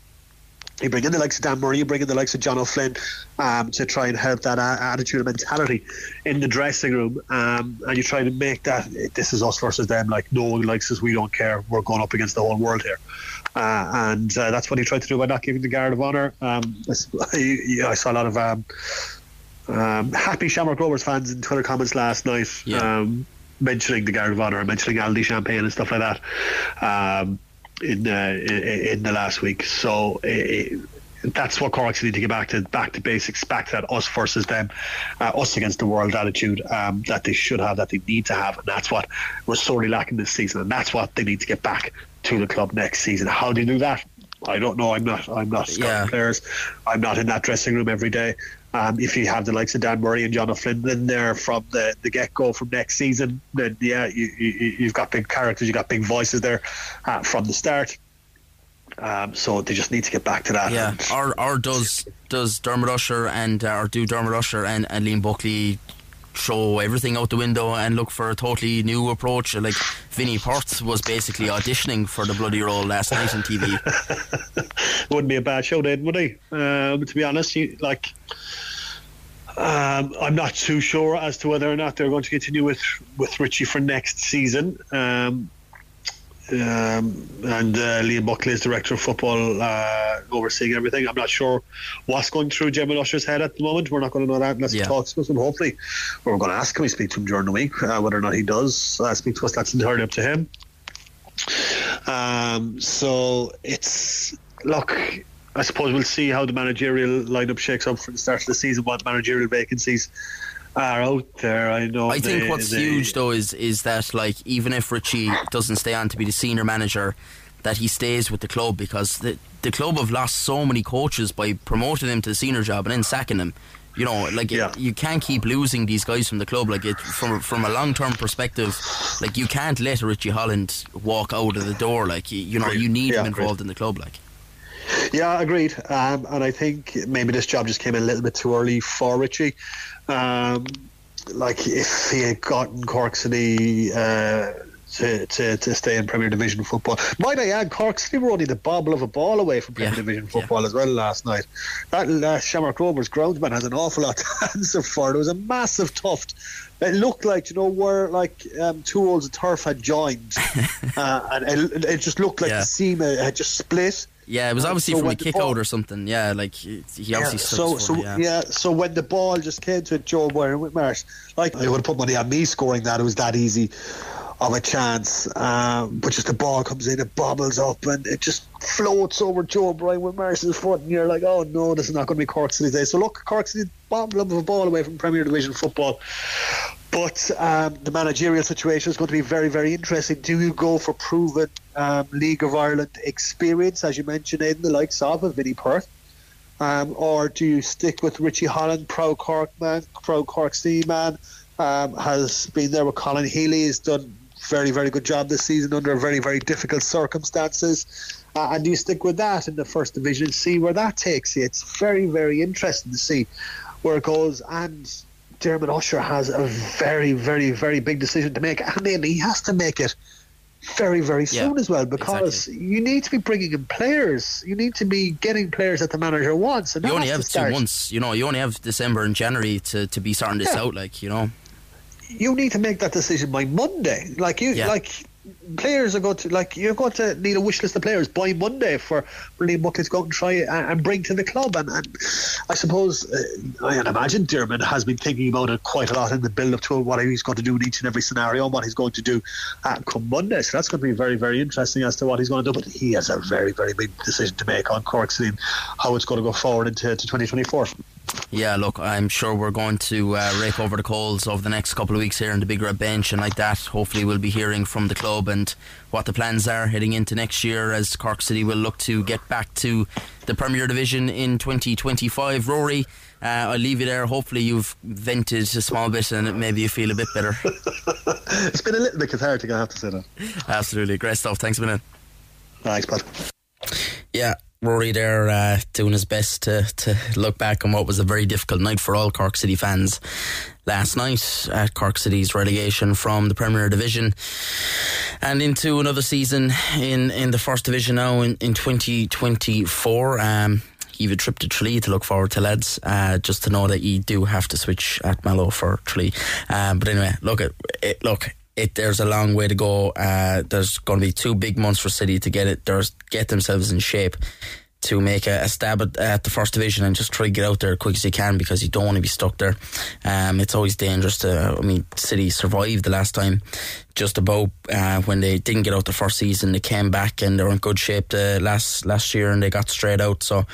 You bring in the likes of Dan Murray, you bring in the likes of John O'Flynn um, to try and help that uh, attitude and mentality in the dressing room. Um, and you try to make that this is us versus them. Like, no one likes us, we don't care. We're going up against the whole world here. Uh, and uh, that's what he tried to do by not giving the guard of honour. Um, I, I- saw a lot of um, um, happy Shamrock Rovers fans in Twitter comments last night Yeah. um, mentioning the guard of honour, mentioning Aldi Champagne and stuff like that. Um, in, uh, in the last week. So uh, that's what Cork need to get back to back to basics, back to that us versus them, uh, us against the world attitude um, that they should have, that they need to have, and that's what we're sorely lacking this season, and that's what they need to get back to the club next season. How do you do that? I don't know. I'm not. I'm not scouting Yeah. players. I'm not in that dressing room every day. Um, if you have the likes of Dan Murray and John O'Flynn in there from the, the get go from next season, then yeah, you, you, you've got big characters, you've got big voices there uh, from the start. Um, so they just need to get back to that. Yeah, or or does does Dermot Usher and uh, or do Dermot Usher and, and Liam Buckley throw everything out the window and look for a totally new approach? Like Vinnie Perth was basically auditioning for the bloody role last night on TV. wouldn't be a bad show then, would he? Um, to be honest, you, like um, I'm not too sure as to whether or not they're going to continue with with Richie for next season. Um, um, and uh, Liam Buckley is director of football, uh, overseeing everything. I'm not sure what's going through Gemma Usher's head at the moment. We're not going to know that unless Yeah. he talks to us, and hopefully, we're going to ask him. We speak to him during the week. Uh, whether or not he does uh, speak to us, that's entirely up to him. Um, so it's look. I suppose we'll see how the managerial lineup shakes up for the start of the season. What managerial vacancies are out there? I know. I think they- what's they- huge though is is that like even if Richie doesn't stay on to be the senior manager, that he stays with the club because the the club have lost so many coaches by promoting him to the senior job and then sacking him. You know, like Yeah. you can't keep losing these guys from the club. Like it, from from a long term perspective, like you can't let Richie Holland walk out of the door. Like you, you know, you need Yeah, him involved in the club. Like Yeah, agreed. Um, and I think maybe this job just came a little bit too early for Richie. Um, like if he had gotten Cork City uh, to, to, to stay in Premier Division football. Might I add, Cork City were only the bobble of a ball away from Premier Yeah, Division football as well last night. That uh, Shamrock Rovers groundsman has an awful lot to answer for. There was a massive tuft. It looked like, you know, where like um, two rolls of turf had joined. uh, and it, it just looked like Yeah. the seam had just split. Yeah, it was obviously so from a kick ball- out or something. Yeah, like he he obviously Yeah, so so yeah. yeah. so when the ball just came to Joe O'Brien-Whitmarsh, like I would have put money on me scoring that. It was that easy of a chance. Um, but just the ball comes in, it bobbles up, and it just floats over Joe O'Brien-Whitmarsh's foot, and you're like, oh no, this is not going to be Cork City day. So look, Cork City of a ball away from Premier Division football. But um, the managerial situation is going to be very, very interesting. Do you go for proven um, League of Ireland experience, as you mentioned, in the likes of a Vinnie Perth? Um, or do you stick with Richie Holland, pro Cork man, pro Cork City man? Um, has been there with Colin Healy, has done very, very good job this season under very, very difficult circumstances. Uh, and do you stick with that in the first division see where that takes you? It's very, very interesting to see where it goes. And Dermot Usher has a very, very, very big decision to make, and then he has to make it very, very Yeah, soon as well because you need to be bringing in players. You need to be getting players that the manager wants. And You only have two months. You know, you only have December and January to, to be starting this Yeah. out. Like you know, You need to make that decision by Monday. Like you, Yeah. like players are going to like you're going to need a wish list of players by Monday for for Liam Buckley to go and try and, and bring to the club. And, and I suppose uh, I imagine Dermot has been thinking about it quite a lot in the build up to what he's going to do in each and every scenario and what he's going to do uh, come Monday. So that's going to be very very interesting as to what he's going to do. But he has a very very big decision to make on Cork City and how it's going to go forward into to 2024. Yeah. Look, I'm sure we're going to uh, rake over the coals over the next couple of weeks here in the big red bench and like that. Hopefully, we'll be hearing from the club and what the plans are heading into next year as Cork City will look to get back to the Premier Division in 2025. Ruairi. Uh, I'll leave you there. Hopefully, you've vented a small bit and maybe you feel a bit better. It's been a little bit cathartic, I have to say that. Absolutely. Great stuff. Thanks a minute. Thanks, Pat. Yeah, Ruairi there uh, doing his best to, to look back on what was a very difficult night for all Cork City fans last night at Cork City's relegation from the Premier Division and into another season in, in the First Division now in, in 2024. Um, you have a trip to Tralee to look forward to, lads. Uh, just to know that you do have to switch at Mallow for Tralee. Um, but anyway, look at it. Look, it, there's a long way to go. Uh, there's going to be two big months for City to get it. There's get themselves in shape to make a, a stab at, at the first division and just try to get out there as quick as you can because you don't want to be stuck there. Um, it's always dangerous to. I mean, City survived the last time, just about uh, when they didn't get out the first season. They came back and they were in good shape the last last year and they got straight out. So,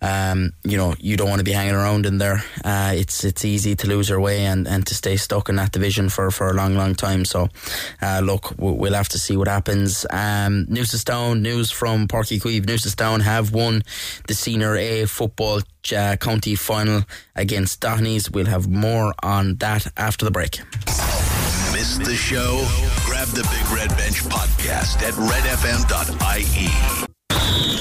um, you know, you don't want to be hanging around in there. Uh, it's it's easy to lose your way and, and to stay stuck in that division for, for a long, long time. So, uh, look, we'll have to see what happens. Um, Newcestown, news from Páirc Uí Chaoimh. Newcestown have won the Senior A football uh, county final against Dohenys. We'll have more on that after the break. The show? Grab the Big Red Bench podcast at redfm.ie.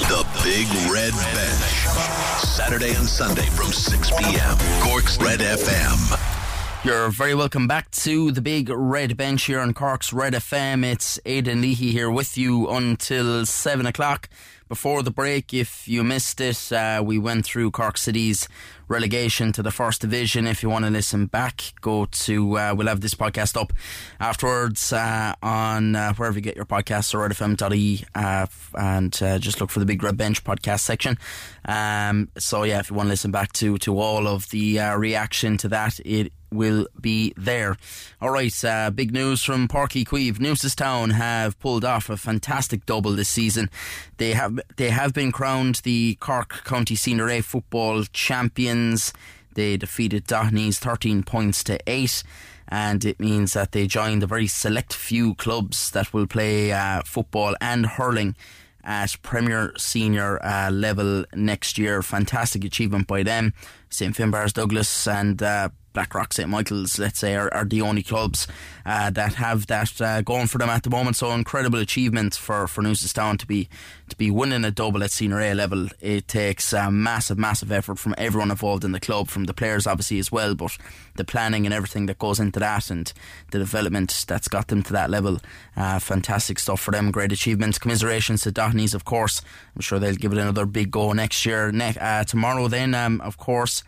The Big Red Bench. Saturday and Sunday from 6 p.m. Cork's Red FM. You're very welcome back to the big red bench here on Cork's Red FM. It's Aidan Leahy here with you until seven o'clock. Before the break, if you missed it, uh, we went through Cork City's relegation to the first division. If you want to listen back, go to uh, we'll have this podcast up afterwards uh, on uh, wherever you get your podcasts or redfm.e uh, and uh, just look for the Big Red Bench podcast section. Um, so yeah, if you want to listen back to to all of the uh, reaction to that, it will be there. All right, uh, big news from Páirc Uí Chaoimh. Newcestown have pulled off a fantastic double this season. They have they have been crowned the Cork County Senior A football champions. They defeated Dohenys 13 points to 8 and it means that they join the very select few clubs that will play uh, football and hurling at Premier Senior uh, level next year. Fantastic achievement by them. St Finbarr's Douglas and uh, Blackrock, St Michael's, let's say, are, are the only clubs uh, that have that uh, going for them at the moment. So incredible achievement for for Newcestown to be to be winning a double at senior A level. It takes a massive, massive effort from everyone involved in the club, from the players obviously as well, but the planning and everything that goes into that and the development that's got them to that level. Uh, fantastic stuff for them. Great achievements. Commiserations to Doheny's, of course. I'm sure they'll give it another big go next year. Ne- uh, tomorrow, then, um, of course.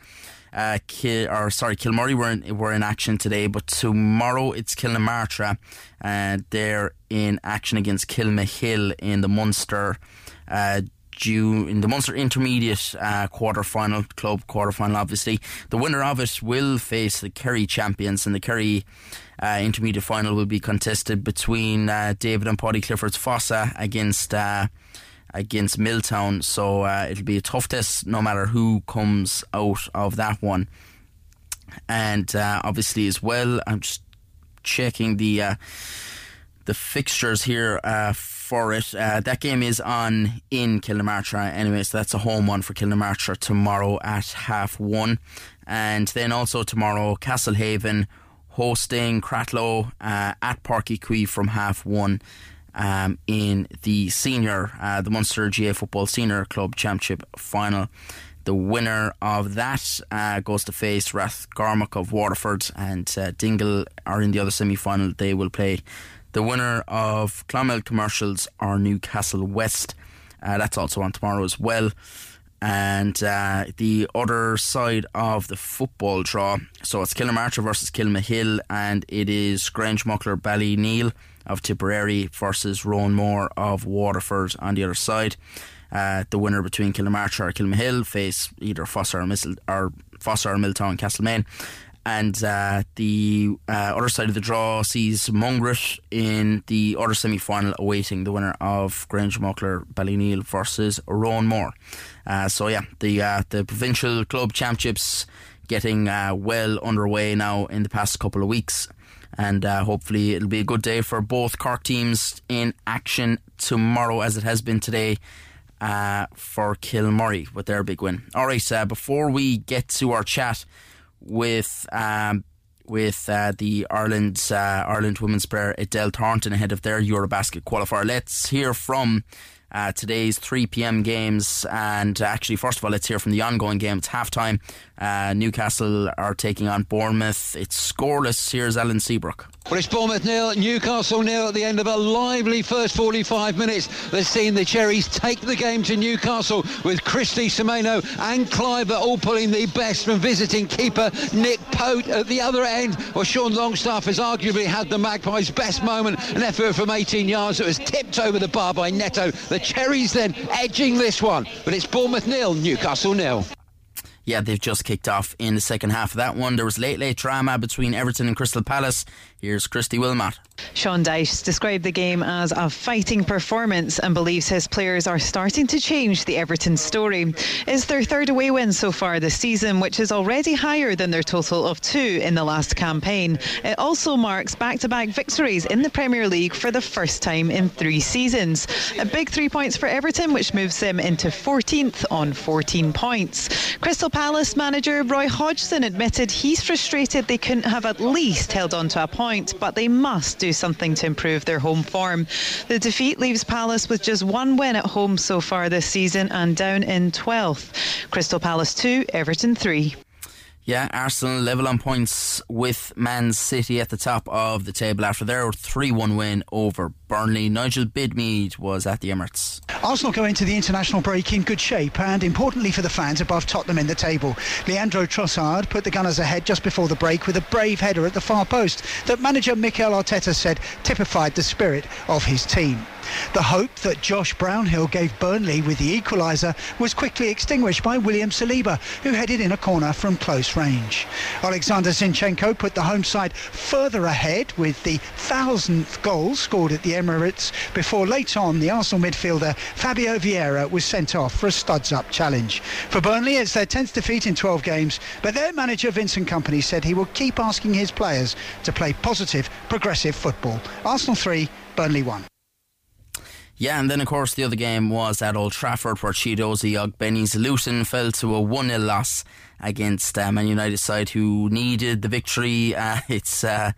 Uh, Kil, or sorry, Kilmurry were in, were in action today, but tomorrow it's Kilnamartyra. Uh, they're in action against Kilmihil in the Munster uh, due in the Munster Intermediate uh, quarter final, club quarter final. Obviously, the winner of it will face the Kerry champions, and the Kerry uh, Intermediate final will be contested between uh, David and Paddy Clifford's Fossa against. Against Milltown, so uh, it'll be a tough test no matter who comes out of that one. And uh, obviously, as well, I'm just checking the uh, the fixtures here uh, for it. Uh, that game is on in Kilnamartyra anyway, so that's a home one for Kilnamartyra tomorrow at half one. And then also tomorrow, Castlehaven hosting Cratloe uh, at Uí Chaoimh from half one. Um, in the senior, uh, the Munster GA Football Senior Club Championship final. The winner of that uh, goes to face Rathgormack of Waterford, and uh, Dingle are in the other semi final. They will play the winner of Clonmel Commercials or Newcastle West. Uh, that's also on tomorrow as well. And uh, the other side of the football draw, so it's Kilnamartyra versus Kilmihil, and it is Grangemockler Ballyneale of Tipperary versus Roanmore of Waterford on the other side. Uh, the winner between Kilnamartyra or Kilmihil face either Fossa or, Missile, or Fossa or Milltown Castlemaine. And uh, the uh, other side of the draw sees Mungret in the other semi final, awaiting the winner of Grangemockler Ballyneale versus Roanmore. Uh, so, yeah, the uh, the provincial club championships getting uh, well underway now in the past couple of weeks. And uh, hopefully, it'll be a good day for both Cork teams in action tomorrow, as it has been today. Uh, for Kilmurry with their big win. All right, uh, before we get to our chat with um, with uh, the Ireland uh, Ireland women's player Edel Thornton ahead of their Eurobasket qualifier. Let's hear from uh, today's 3 p.m. games, and actually, first of all, let's hear from the ongoing game. It's halftime. Uh, Newcastle are taking on Bournemouth. It's scoreless. Here's Alan Seabrook. It's Bournemouth nil, Newcastle nil at the end of a lively first 45 minutes. They've seen the Cherries take the game to Newcastle with Christy Semenyo and Kluivert all pulling the best from visiting keeper Nick Pope at the other end. Well, Sean Longstaff has arguably had the Magpies' best moment, an effort from 18 yards that was tipped over the bar by Neto. The Cherries then edging this one, but it's Bournemouth nil, Newcastle nil yeah, they've just kicked off in the second half of that one. There was late, late drama between Everton and Crystal Palace. Here's Christy Wilmot. Sean Dyche described the game as a fighting performance and believes his players are starting to change the Everton story. It's their third away win so far this season, which is already higher than their total of two in the last campaign. It also marks back to back victories in the Premier League for the first time in three seasons. A big three points for Everton, which moves them into 14th on 14 points. Crystal Palace manager Roy Hodgson admitted he's frustrated they couldn't have at least held on to a point, but they must do something to improve their home form. The defeat leaves Palace with just one win at home so far this season and down in 12th. Crystal Palace 2, Everton 3. Yeah, Arsenal level on points with Man City at the top of the table after their 3 1 win over Burnley. Nigel Bidmead was at the Emirates. Arsenal go into the international break in good shape and, importantly for the fans, above Tottenham in the table. Leandro Trossard put the Gunners ahead just before the break with a brave header at the far post that manager Mikel Arteta said typified the spirit of his team. The hope that Josh Brownhill gave Burnley with the equaliser was quickly extinguished by William Saliba, who headed in a corner from close range. Alexander Zinchenko put the home side further ahead with the thousandth goal scored at the Emirates before late on the Arsenal midfielder Fabio Vieira was sent off for a studs up challenge. For Burnley, it's their 10th defeat in 12 games, but their manager Vincent Kompany said he will keep asking his players to play positive, progressive football. Arsenal 3, Burnley 1. Yeah, and then of course the other game was at Old Trafford where Chiedozie Ogbene's Luton fell to a 1 0 loss against uh, Man United side who needed the victory. Uh, it's uh,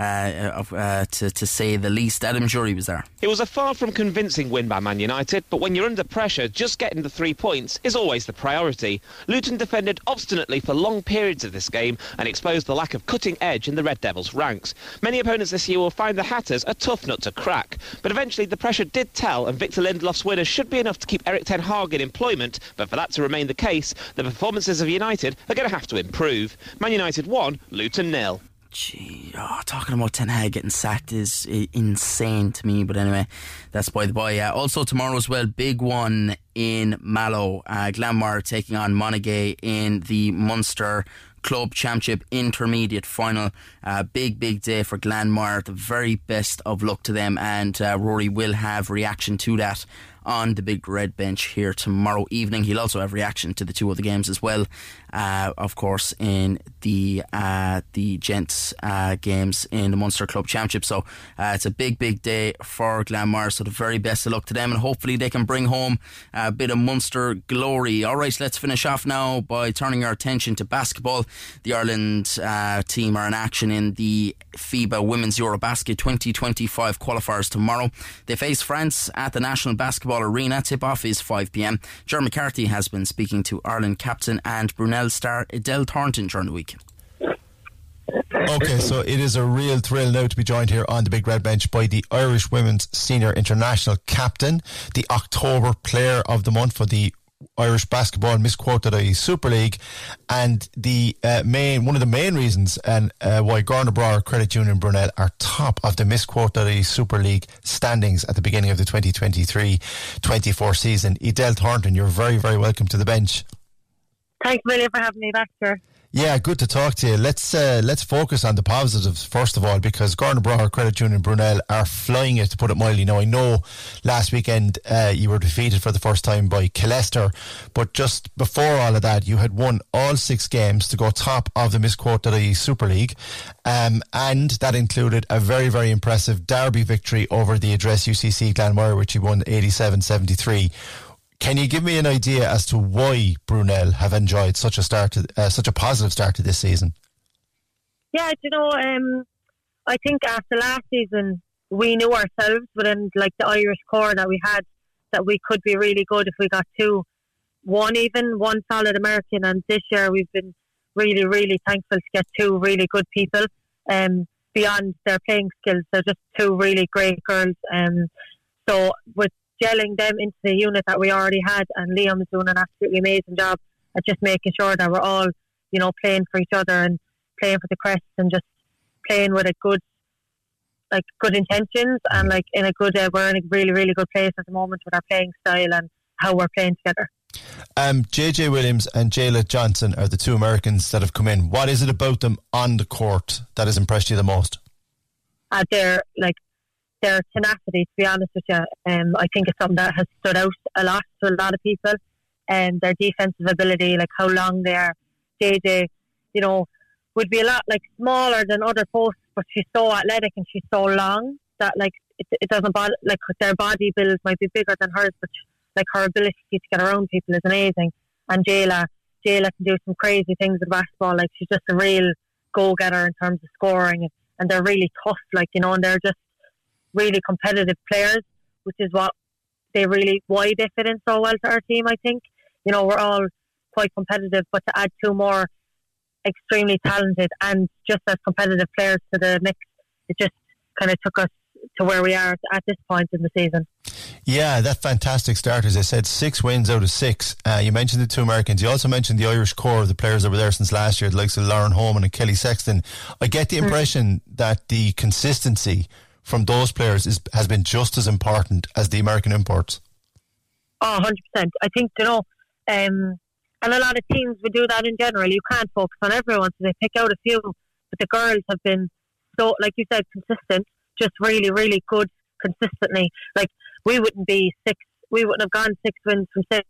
uh, uh, to, to say the least. Adam Jury was there. It was a far from convincing win by Man United, but when you're under pressure, just getting the three points is always the priority. Luton defended obstinately for long periods of this game and exposed the lack of cutting edge in the Red Devils' ranks. Many opponents this year will find the Hatters a tough nut to crack, but eventually the pressure did tell, and Victor Lindelof's winner should be enough to keep Erik Ten Hag in employment. But for that to remain the case, the performances of United are going to have to improve. Man United won, Luton nil. Gee, oh, talking about Ten Hag getting sacked is insane to me. But anyway, that's by the by. Uh, also tomorrow as well, big one in Mallow. Uh, taking on Monaghan in the Munster Club Championship Intermediate Final. Uh, big, big day for Glanmire. The very best of luck to them, and uh, Ruairi will have reaction to that on the big red bench here tomorrow evening. He'll also have reaction to the two other games as well, uh, of course, in the uh, the gents uh, games in the Munster Club Championship. So uh, it's a big, big day for Glanmire. So the very best of luck to them, and hopefully they can bring home a bit of Munster glory. All right, let's finish off now by turning our attention to basketball. The Ireland uh, team are in action in the FIBA Women's Eurobasket 2025 qualifiers tomorrow. They face France at the National Basketball Arena. Tip off is 5 pm. Ger McCarthy has been speaking to Ireland captain and Brunell star Edel Thornton during the week. Okay, so it is a real thrill now to be joined here on the Big Red Bench by the Irish Women's Senior International Captain, the October Player of the Month for the Irish Basketball Miss a Super League, and the uh, main one of the main reasons and uh, why Gurranabraher Credit Union Brunell are top of the MissQuote Super League standings at the beginning of the 2023-24 season. Edel Thornton, you're very very welcome to the bench. Thanks, William, for having me back, sir. Yeah, good to talk to you. Let's uh, let's focus on the positives first of all, because Gurranabraher Credit Union Brunell are flying it, to put it mildly. Now I know last weekend uh, you were defeated for the first time by Killester, but just before all of that, you had won all six games to go top of the MissQuote Super League, um, and that included a very very impressive derby victory over the Address UCC Glanmire, which you won 87-73 can you give me an idea as to why Brunell have enjoyed such a start, to, uh, such a positive start to this season? Yeah, you know, um, I think after last season, we knew ourselves within like the Irish core that we had that we could be really good if we got two, one even one solid American. And this year we've been really, really thankful to get two really good people. Um, beyond their playing skills, they're just two really great girls. Um, so with gelling them into the unit that we already had. And Liam was doing an absolutely amazing job at just making sure that we're all, you know, playing for each other and playing for the crest and just playing with a good, like good intentions and like in a good. Uh, we're in a really really good place at the moment with our playing style and how we're playing together. Um, JJ Williams and Jayla Johnson are the two Americans that have come in. What is it about them on the court that has impressed you the most? Uh, they're like their tenacity, to be honest with you, um, I think it's something that has stood out a lot to a lot of people. And um, their defensive ability, like how long they are. JJ, you know, would be a lot like smaller than other posts, but she's so athletic and she's so long that like it, it doesn't bother. Like their body build might be bigger than hers, but like her ability to get around people is amazing. And Jayla, Jayla can do some crazy things with basketball. Like she's just a real go getter in terms of scoring, and they're really tough. Like you know, and they're just really competitive players, which is what they really why they fit in so well to our team. I think you know we're all quite competitive, but to add two more extremely talented and just as competitive players to the mix, it just kind of took us to where we are at this point in the season. Yeah, that fantastic start, as I said, six wins out of six. Uh, you mentioned the two Americans. You also mentioned the Irish core of the players that were there since last year, the likes of Lauren Holman and Kelly Sexton. I get the mm. impression mm. that the consistency from those players is, has been just as important as the American imports. Oh, 100%. I think, you know, um, and a lot of teams would do that in general. You can't focus on everyone, so they pick out a few. But the girls have been so, like you said, consistent, just really, really good consistently. Like, we wouldn't be six, we wouldn't have gone six wins from six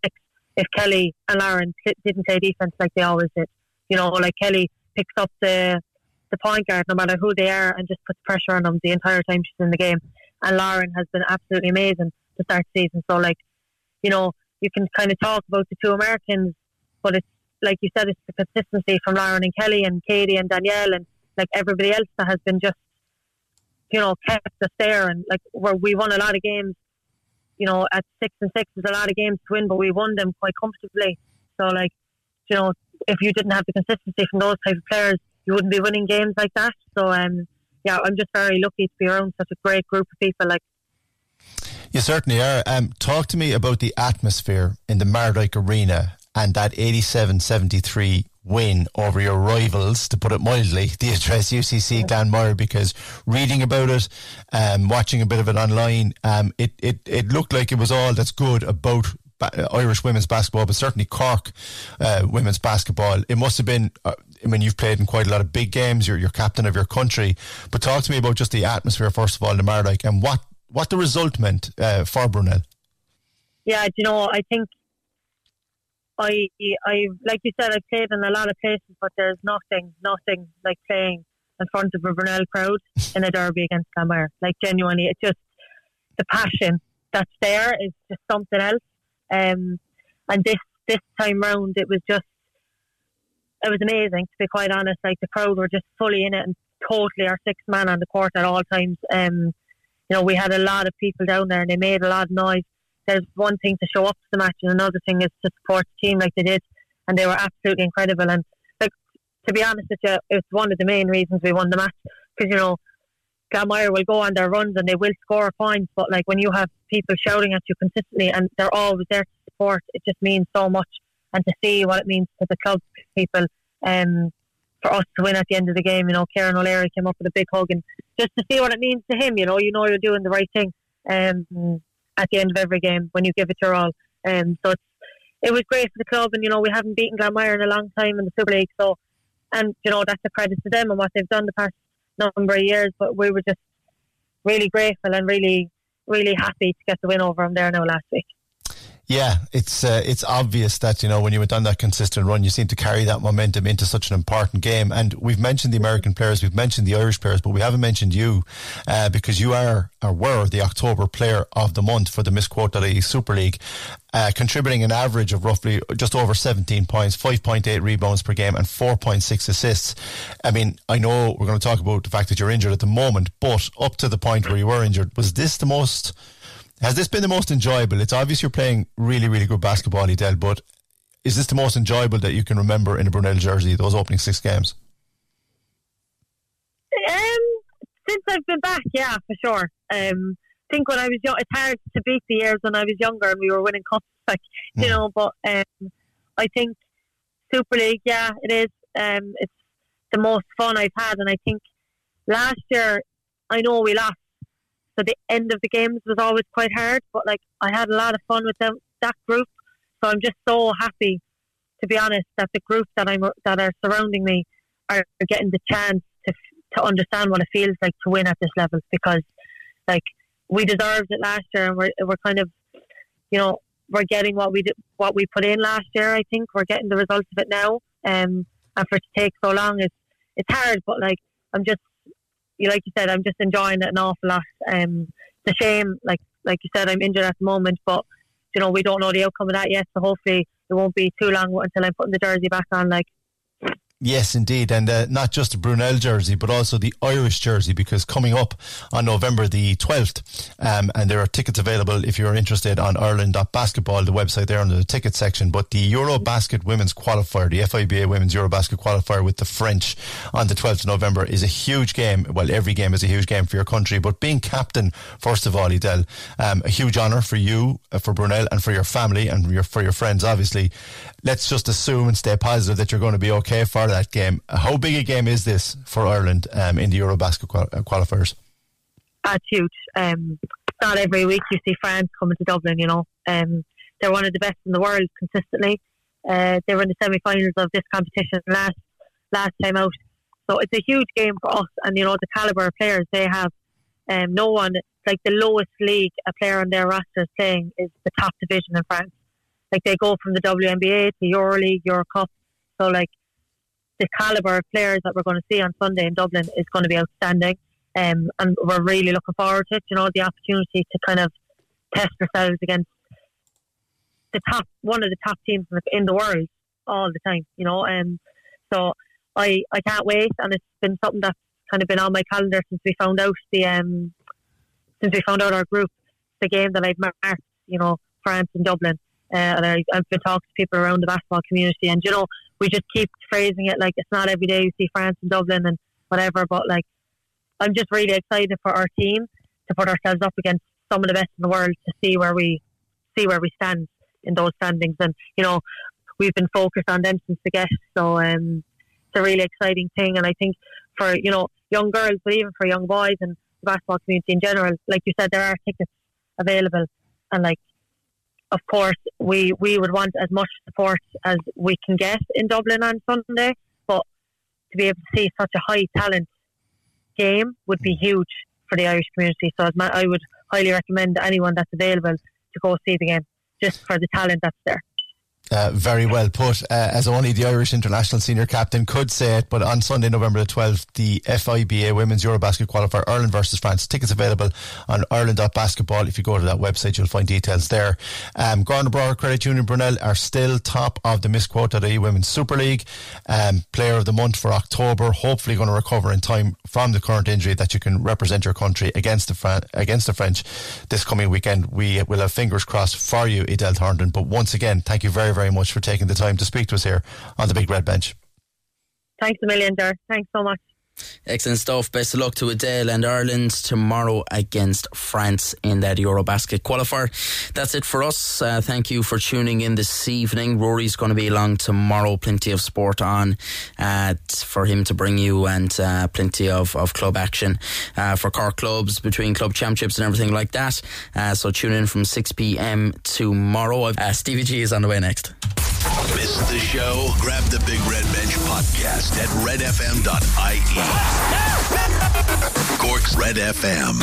if Kelly and Lauren didn't play defense like they always did. You know, like Kelly picks up the the point guard, no matter who they are, and just puts pressure on them the entire time she's in the game. And Lauren has been absolutely amazing. to start the season. So like, you know, you can kind of talk about the two Americans, but it's like you said, it's the consistency from Lauren and Kelly and Katie and Danielle and like everybody else that has been just, you know, kept us there and like where we won a lot of games. You know, at six and six, is a lot of games to win, but we won them quite comfortably. So like, you know, if you didn't have the consistency from those type of players, you wouldn't be winning games like that. So um, yeah, I'm just very lucky to be around such a great group of people. Like You certainly are. Um, talk to me about the atmosphere in the Mardyke Arena and that 87-73 win over your rivals, to put it mildly, the address UCC Glanmire, because reading about it, um, watching a bit of it online, um, it, it, it looked like it was all that's good about Irish women's basketball, but certainly Cork uh, women's basketball. It must have been. Uh, I mean, you've played in quite a lot of big games. You're you're captain of your country, but talk to me about just the atmosphere first of all, the Mardyke, and what what the result meant uh, for Brunell. yeah, do you know, I think I, I, like you said, I've played in a lot of places, but there's nothing, nothing like playing in front of a Brunell crowd in a derby against Glanmire. Like genuinely, it's just the passion that's there is just something else. Um, and this this time round, it was just it was amazing to be quite honest. Like the crowd were just fully in it and totally our sixth man on the court at all times. Um, you know, we had a lot of people down there and they made a lot of noise. There's one thing to show up to the match, and another thing is to support the team like they did, and they were absolutely incredible. And like to be honest with you, it's one of the main reasons we won the match because you know Glanmire will go on their runs and they will score points, but like when you have people shouting at you consistently and they're always there to support, it just means so much. And to see what it means to the club people, um, for us to win at the end of the game, you know, Kieran O'Leary came up with a big hug and just to see what it means to him, you know, you know you're doing the right thing. Um, at the end of every game when you give it your all. Um, so it was great for the club, and you know we haven't beaten Glanmire in a long time in the Super League. So, and you know that's a credit to them and what they've done the past number of years. But we were just really grateful and really, really happy to get the win over them there now last week. Yeah, it's uh, it's obvious that you know when you went on that consistent run, you seem to carry that momentum into such an important game. And we've mentioned the American players, we've mentioned the Irish players, but we haven't mentioned you uh, because you are or were the October Player of the Month for the MissQuote.ie Super League, uh, contributing an average of roughly just over 17 points, 5.8 rebounds per game, and 4.6 assists. I mean, I know we're going to talk about the fact that you're injured at the moment, but up to the point where you were injured, was this the most has this been the most enjoyable? It's obvious you're playing really, really good basketball, Edel, but is this the most enjoyable that you can remember in a Brunell jersey, those opening six games? Um, since I've been back, yeah, for sure. Um, I think when I was young, it's hard to beat the years when I was younger and we were winning cups, like you know. But um, I think Super League, yeah, it is. Um, it's the most fun I've had, and I think last year, I know we lost, so the end of the games was always quite hard. But like I had a lot of fun with them, that group, so I'm just so happy, to be honest, that the group that I'm that are surrounding me are getting the chance to to understand what it feels like to win at this level because like we deserved it last year and we're we're kind of you know we're getting what we did, what we put in last year. I think we're getting the results of it now. Um, and for it to take so long, it's it's hard. But like I'm just, like you said, I'm just enjoying it an awful lot. Um, it's a shame, like like you said, I'm injured at the moment, but you know we don't know the outcome of that yet. So hopefully it won't be too long until I'm putting the jersey back on. Like Yes, indeed, and uh, not just the Brunell jersey, but also the Irish jersey, because coming up on November the twelfth, um, and there are tickets available if you're interested on Ireland.basketball, the website there under the ticket section. But the Eurobasket Women's Qualifier, the FIBA Women's Eurobasket Qualifier with the French on the twelfth of November, is a huge game. Well, every game is a huge game for your country, but being captain, first of all, Edel, um, a huge honour for you, uh, for Brunell, and for your family and your, for your friends, obviously. Let's just assume and stay positive that you're going to be okay for that game. How big a game is this for Ireland um, in the Eurobasket qual- uh, qualifiers? That's huge. Um, not every week you see France coming to Dublin. You know, um, they're one of the best in the world consistently. Uh, they were in the semi-finals of this competition last last time out, so it's a huge game for us. And you know the caliber of players they have. Um, no one like the lowest league a player on their roster is playing is the top division in France. Like they go from the WNBA to EuroLeague, Eurocup. So like the caliber of players that we're going to see on Sunday in Dublin is going to be outstanding. Um, and we're really looking forward to it. You know, the opportunity to kind of test ourselves against the top, one of the top teams in the, world all the time, you know. And so I, I can't wait, and it's been something that's kind of been on my calendar since we found out the um, since we found out our group, the game that I'd marked, you know, France and Dublin. Uh, and I, I've been talking to people around the basketball community, and you know, we just keep phrasing it like it's not every day you see France and Dublin and whatever, but like I'm just really excited for our team to put ourselves up against some of the best in the world to see where we see where we stand in those standings. And you know, we've been focused on them since the get, so um, it's a really exciting thing. And I think for you know young girls, but even for young boys and the basketball community in general, like you said, there are tickets available, and like of course we we would want as much support as we can get in Dublin on Sunday, but to be able to see such a high talent game would be huge for the Irish community. So I would highly recommend anyone that's available to go see the game just for the talent that's there. Uh, very well put, uh, as only the Irish international senior captain could say it. But on Sunday, November the 12th, the FIBA Women's Eurobasket qualifier, Ireland versus France. Tickets available on Ireland.basketball. If you go to that website, you'll find details there. Um, Gurranabraher Credit Union Brunell are still top of the MissQuote.ie Women's Super League. Um, player of the month for October. Hopefully going to recover in time from the current injury that you can represent your country against the, Fran- against the French this coming weekend. We will have fingers crossed for you, Edel Thornton. But once again, thank you very, very much for taking the time to speak to us here on the Big Red Bench. Thanks a million, Dar. Thanks so much. Excellent stuff. Best of luck to Edel and Ireland tomorrow against France in that Eurobasket qualifier. That's it for us. Uh, thank you for tuning in this evening. Ruairi's going to be along tomorrow. Plenty of sport on uh, for him to bring you and uh, plenty of, of club action uh, for Cork clubs between club championships and everything like that. Uh, so tune in from 6 p.m. tomorrow. Uh, Stevie G is on the way next. Missed the show? Grab the Big Red Bench podcast at redfm.ie. Cork's Red FM.